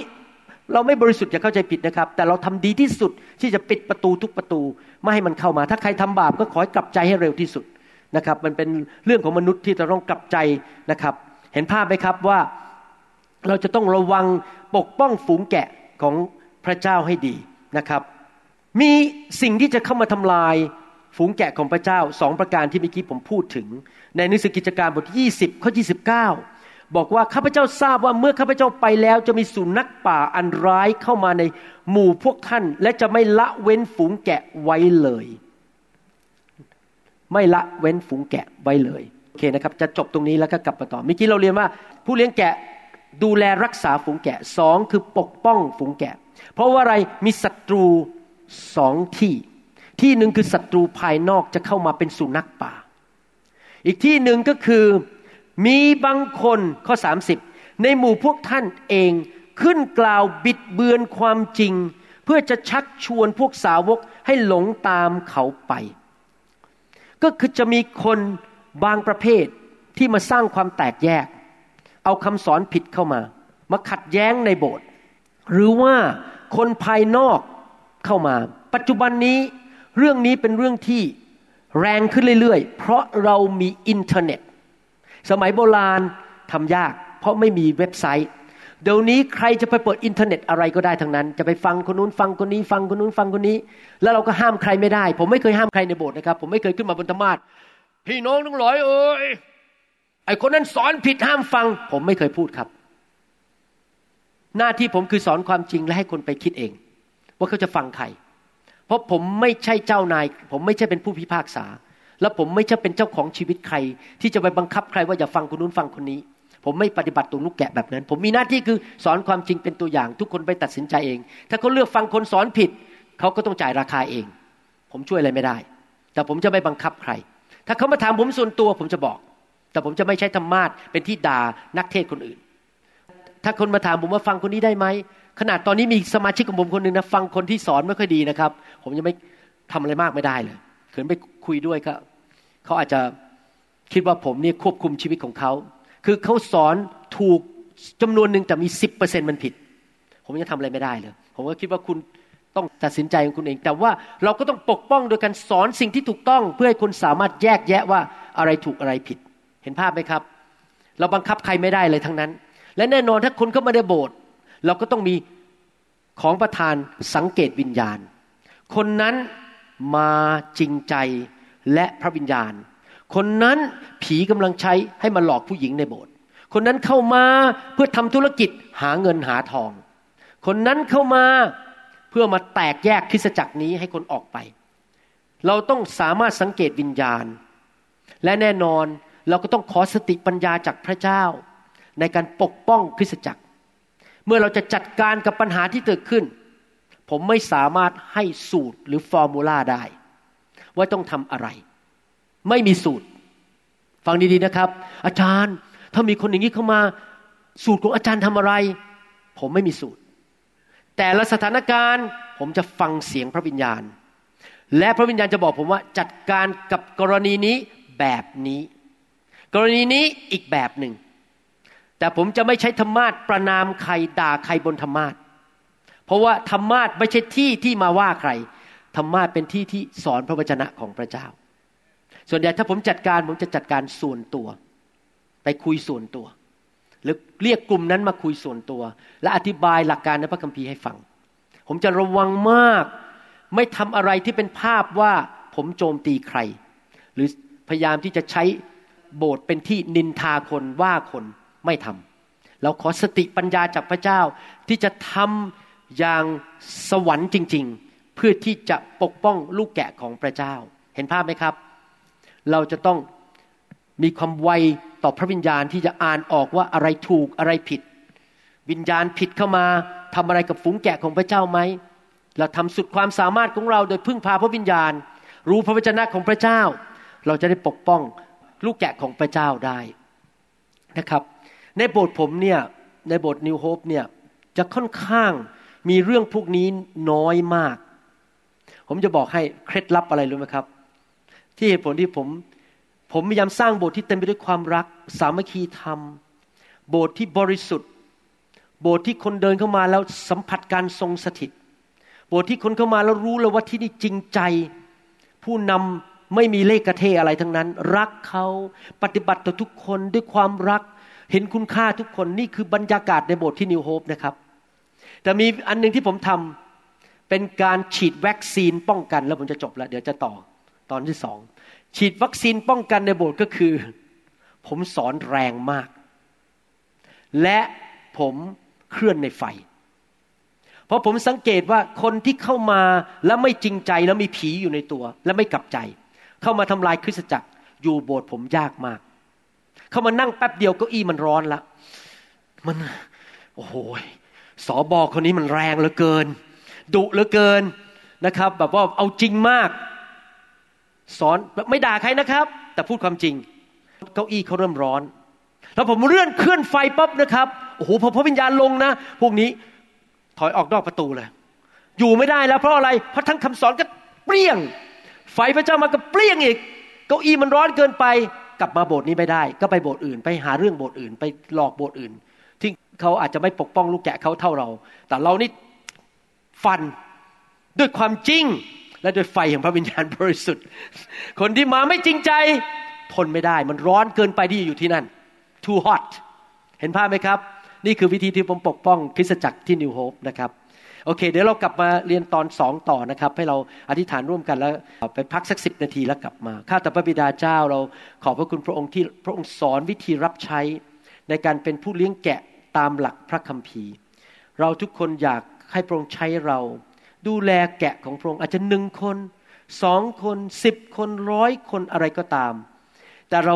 เราไม่บริสุทธิ์อย่าเข้าใจผิดนะครับ แต่เราทำดีที่สุดที่จะปิดประตูทุกประตู ไม่ให้มันเข้ามา ถ้าใครทำบาปก็ขอให้กลับใจให้เร็วที่สุดนะครับ มันเป็นเรื่องของมนุษย์ที่จะต้องกลับใจนะครับ เห็นภาพไหมครับว่าเราจะต้องระวังปกป้องฝูงแกะของพระเจ้าให้ดีนะครับ มีสิ่งที่จะเข้ามาทำลายฝูงแกะของพระเจ้าสองประการที่เมื่อกี้ผมพูดถึง ในหนังสือกิจการบทที่20ข้อ29 บอกว่าข้าพเจ้าทราบว่าเมื่อข้าพเจ้าไปแล้วจะมีสุนัขป่าอันร้ายเข้ามาในหมู่พวกท่าน และจะไม่ละเว้นฝูงแกะไว้เลย ไม่ละเว้นฝูงแกะไว้เลยโอเคนะครับ จะจบตรงนี้แล้วก็กลับมาต่อเมื่อกี้เราเรียนว่า ผู้เลี้ยงแกะดูแลรักษาฝูงแกะสองคือปกป้องฝูงแกะ เพราะว่าอะไรมีศัตรูสองที่ ที่หนึ่งคือศัตรูภายนอกจะเข้ามาเป็นสุนัขป่า อีกที่หนึ่งก็คือ มีบางคนข้อ 30 ในหมู่พวกท่านเองขึ้นกล่าวบิดเบือนความจริง เพื่อจะชักชวนพวกสาวกให้หลงตามเขาไป ก็คือจะมีคนบางประเภทที่มาสร้างความแตกแยก เอาคำสอนผิดเข้ามา มาขัดแย้งในโบสถ์หรือว่าคนภายนอกเข้ามา ปัจจุบันนี้เรื่องนี้เป็นเรื่องที่แรงขึ้นเรื่อยๆ เพราะเรามีอินเทอร์เน็ต สมัยโบราณทำยาก เพราะไม่มีเว็บไซต์ เดี๋ยวนี้ใครจะไปเปิดอินเทอร์เน็ตอะไรก็ได้ทั้งนั้น จะไปฟังคนนู้นฟังคนนี้ ฟังคนนู้นฟังคนนี้ แล้วเราก็ห้ามใครไม่ได้ ผมไม่เคยห้ามใครในโบสถ์นะครับ ผมไม่เคยขึ้นมาบนธรรมาทพี่น้องทั้งหลายเอ้ยไอคนนั้นสอนผิดห้ามฟัง ผมไม่เคยพูดครับ หน้าที่ผมคือสอนความจริงและให้คนไปคิดเอง ว่าเขาจะฟังใคร เพราะผมไม่ใช่เจ้านาย ผมไม่ใช่เป็นผู้พิพากษา แล้วผมไม่ใช่เป็นเจ้าของชีวิตใคร ที่จะไปบังคับใครว่าอย่าฟังคนนู้นฟังคนนี้ ผมไม่ปฏิบัติตัวลูกแกะแบบนั้น ผมมีหน้าที่คือสอนความจริงเป็นตัวอย่าง ทุกคนไปตัดสินใจเอง ถ้าเขาเลือกฟังคนสอนผิดเขาก็ต้องจ่ายราคาเอง ผมช่วยอะไรไม่ได้ แต่ผมจะไม่บังคับใคร ถ้าเขามาถามผมส่วนตัวผมจะบอก แต่ผมจะไม่ใช้ธรรมาทเป็นที่ด่านักเทศคนอื่น ถ้าคนมาถามผมว่าฟังคนนี้ได้ไหมขนาดตอนนี้มีสมาชิกของผมคนหนึ่งนะฟังคนที่สอนไม่ค่อยดีนะครับ ผมยังไม่ทำอะไรมากไม่ได้เลยเขินไปคุยด้วยก็ เขาอาจจะคิดว่าผมเนี่ยควบคุมชีวิตของเขา คือเขาสอนถูกจำนวนหนึ่งแต่มีสิบเปอร์เซ็นมันผิด ผมยังทำอะไรไม่ได้เลย ผมก็คิดว่าคุณต้องตัดสินใจของคุณเอง แต่ว่าเราก็ต้องปกป้องโดยการสอนสิ่งที่ถูกต้อง เพื่อให้คนสามารถแยกแยะว่าอะไรถูกอะไรผิด เห็นภาพไหมครับ เราบังคับใครไม่ได้เลยทั้งนั้น และแน่นอนถ้าคนเข้ามาในโบสถ์เราก็ต้องมีของประธานสังเกตวิญญาณ คนนั้นมาจริงใจ และพระวิญญาณ คนนั้นผีกำลังใช้ให้มาหลอกผู้หญิงในโบสถ์คนนั้นเข้ามาเพื่อทำธุรกิจหาเงินหาทอง คนนั้นเข้ามาเพื่อมาแตกแยกคริสจักรนี้ให้คนออกไป เราต้องสามารถสังเกตวิญญาณ และแน่นอนเราก็ต้องขอสติปัญญาจากพระเจ้า ในการปกป้องคริสจักร เมื่อเราจะจัดการกับปัญหาที่เกิดขึ้น ผมไม่สามารถให้สูตรหรือฟอร์มูลาได้ ว่าต้องทำอะไร ไม่มีสูตร ฟังดีๆนะครับ อาจารย์ ถ้ามีคนอย่างนี้เข้ามา สูตรของอาจารย์ทำอะไร ผมไม่มีสูตร แต่ละสถานการณ์ ผมจะฟังเสียงพระวิญญาณ และพระวิญญาณจะบอกผมว่าจัดการกับกรณีนี้แบบนี้ กรณีนี้อีกแบบหนึ่ง แต่ผมจะไม่ใช้ธรรมาทประนามใครด่าใครบนธรรมาทเพราะว่าธรรมาทไม่ใช่ที่ที่มาว่าใคร ธรรมาทเป็นที่ที่สอนพระวจนะของพระเจ้า ส่วนใหญ่ถ้าผมจัดการผมจะจัดการส่วนตัว ไปคุยส่วนตัว หรือเรียกกลุ่มนั้นมาคุยส่วนตัว และอธิบายหลักการในพระคัมภีร์ให้ฟัง ผมจะระวังมาก ไม่ทำอะไรที่เป็นภาพว่าผมโจมตีใคร หรือพยายามที่จะใช้โบสถ์เป็นที่นินทาคนว่าคนไม่ทำเราขอสติปัญญาจากพระเจ้าที่จะทำอย่างสวรรค์จริง ๆ เพื่อที่จะปกป้องลูกแกะของพระเจ้า เห็นภาพไหมครับ เราจะต้องมีความไวต่อพระวิญญาณที่จะอ่านออกว่าอะไรถูกอะไรผิด วิญญาณผิดเข้ามาทำอะไรกับฝูงแกะของพระเจ้าไหมเราทำสุดความสามารถของเราโดยพึ่งพาพระวิญญาณ รู้พระวจนะของพระเจ้า เราจะได้ปกป้องลูกแกะของพระเจ้าได้นะครับ ในโบสถ์ผมเนี่ยในโบสถ์นิวโฮปเนี่ยจะค่อนข้างมีเรื่องพวกนี้น้อยมาก ผมจะบอกให้เคล็ดลับอะไรรู้ไหมครับ ที่เหตุผลที่ผม ผมพยายามสร้างโบสถ์ที่เต็มไปด้วยความรัก สามัคคีธรรม โบสถ์ที่บริสุทธิ์ โบสถ์ที่คนเดินเข้ามาแล้วสัมผัสการทรงสถิต โบสถ์ที่คนเข้ามาแล้วรู้เลยว่าที่นี่จริงใจ ผู้นำไม่มีเลขกระเทอะไรทั้งนั้น รักเขาปฏิบัติต่อทุกคนด้วยความรัก เห็นคุณค่าทุกคนนี่คือบรรยากาศในโบสถ์ที่นิวโฮปนะครับแต่มีอันหนึ่งที่ผมทำ เป็นการฉีดวัคซีนป้องกัน แล้วผมจะจบแล้ว เดี๋ยวจะต่อตอนที่สองฉีดวัคซีนป้องกันในโบสถ์ก็คือ ผมสอนแรงมาก และผมเคลื่อนในไฟ เพราะผมสังเกตว่าคนที่เข้ามาแล้วไม่จริงใจแล้วมีผีอยู่ในตัว และไม่กลับใจ เข้ามาทำลายคริสตจักรอยู่โบสถ์ผมยากมาก เข้ามานั่งแป๊บเดียวเก้าอี้มันร้อนละมัน โอ้โหสอบอคนนี้มันแรงเหลือเกิน ดุเหลือเกินนะครับ แบบว่าเอาจริงมาก สอนไม่ด่าใครนะครับ แต่พูดความจริง เก้าอี้เขาเริ่มร้อน แล้วผมเลื่อนเคลื่อนไฟปั๊บนะครับโอ้โหพอพระวิญญาณลงนะ พวกนี้ถอยออกนอกประตูเลย อยู่ไม่ได้แล้วเพราะอะไรเพราะทั้งคำสอนก็เปรี้ยง ไฟพระเจ้ามาก็เปรี้ยงอีก เก้าอี้มันร้อนเกินไป กลับมาโบสถ์นี้ไม่ได้ ก็ไปโบสถ์อื่น ไปหาเรื่องโบสถ์อื่น ไปหลอกโบสถ์อื่น ที่เขาอาจจะไม่ปกป้องลูกแกะเขาเท่าเรา แต่เรานี่ ฟัน ด้วยความจริง และด้วยไฟแห่งพระวิญญาณบริสุทธิ์ คนที่มาไม่จริงใจ ทนไม่ได้ มันร้อนเกินไปที่อยู่ที่นั่น too hot เห็นภาพไหมครับ นี่คือวิธีที่ผมปกป้องคริสตจักรที่นิวโฮปนะครับโอเค เดี๋ยวเรากลับมาเรียนตอนสองต่อนะครับ ให้เราอธิษฐานร่วมกันแล้วไปพักสักสิบนาทีแล้วกลับมาข้าแต่พระบิดาเจ้าเราขอบพระคุณพระองค์ที่พระองค์สอนวิธีรับใช้ ในการเป็นผู้เลี้ยงแกะตามหลักพระคัมภีร์ เราทุกคนอยาก ให้พระองค์ใช้เรา ดูแลแกะของพระองค์อาจจะหนึ่งคนสองคนสิบคนร้อยคนอะไรก็ตาม แต่เรา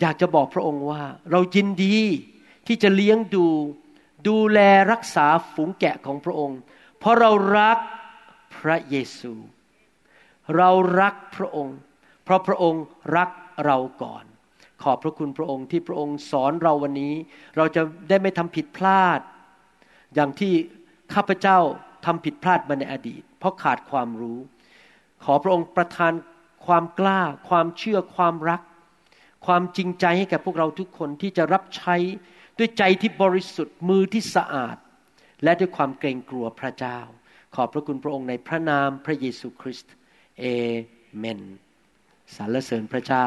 อยากจะบอกพระองค์ว่า เรายินดีที่จะเลี้ยงดู ดูแลรักษาฝูงแกะของพระองค์ เพราะเรารักพระเยซู เรารักพระองค์ เพราะพระองค์รักเราก่อน ขอบพระคุณพระองค์ที่พระองค์สอนเราวันนี้ เราจะได้ไม่ทำผิดพลาด อย่างที่ ข้าพเจ้าทำผิดพลาดมาในอดีต เพราะขาดความรู้ ขอพระองค์ประทานความกล้า ความเชื่อความรัก ความจริงใจให้แก่พวกเราทุกคนที่จะรับใช้ด้วยใจที่บริสุทธิ์มือที่สะอาด และด้วยความเกรงกลัวพระเจ้า ขอบพระคุณพระองค์ในพระนามพระเยซูคริสต์เอเมนสรรเสริญพระเจ้า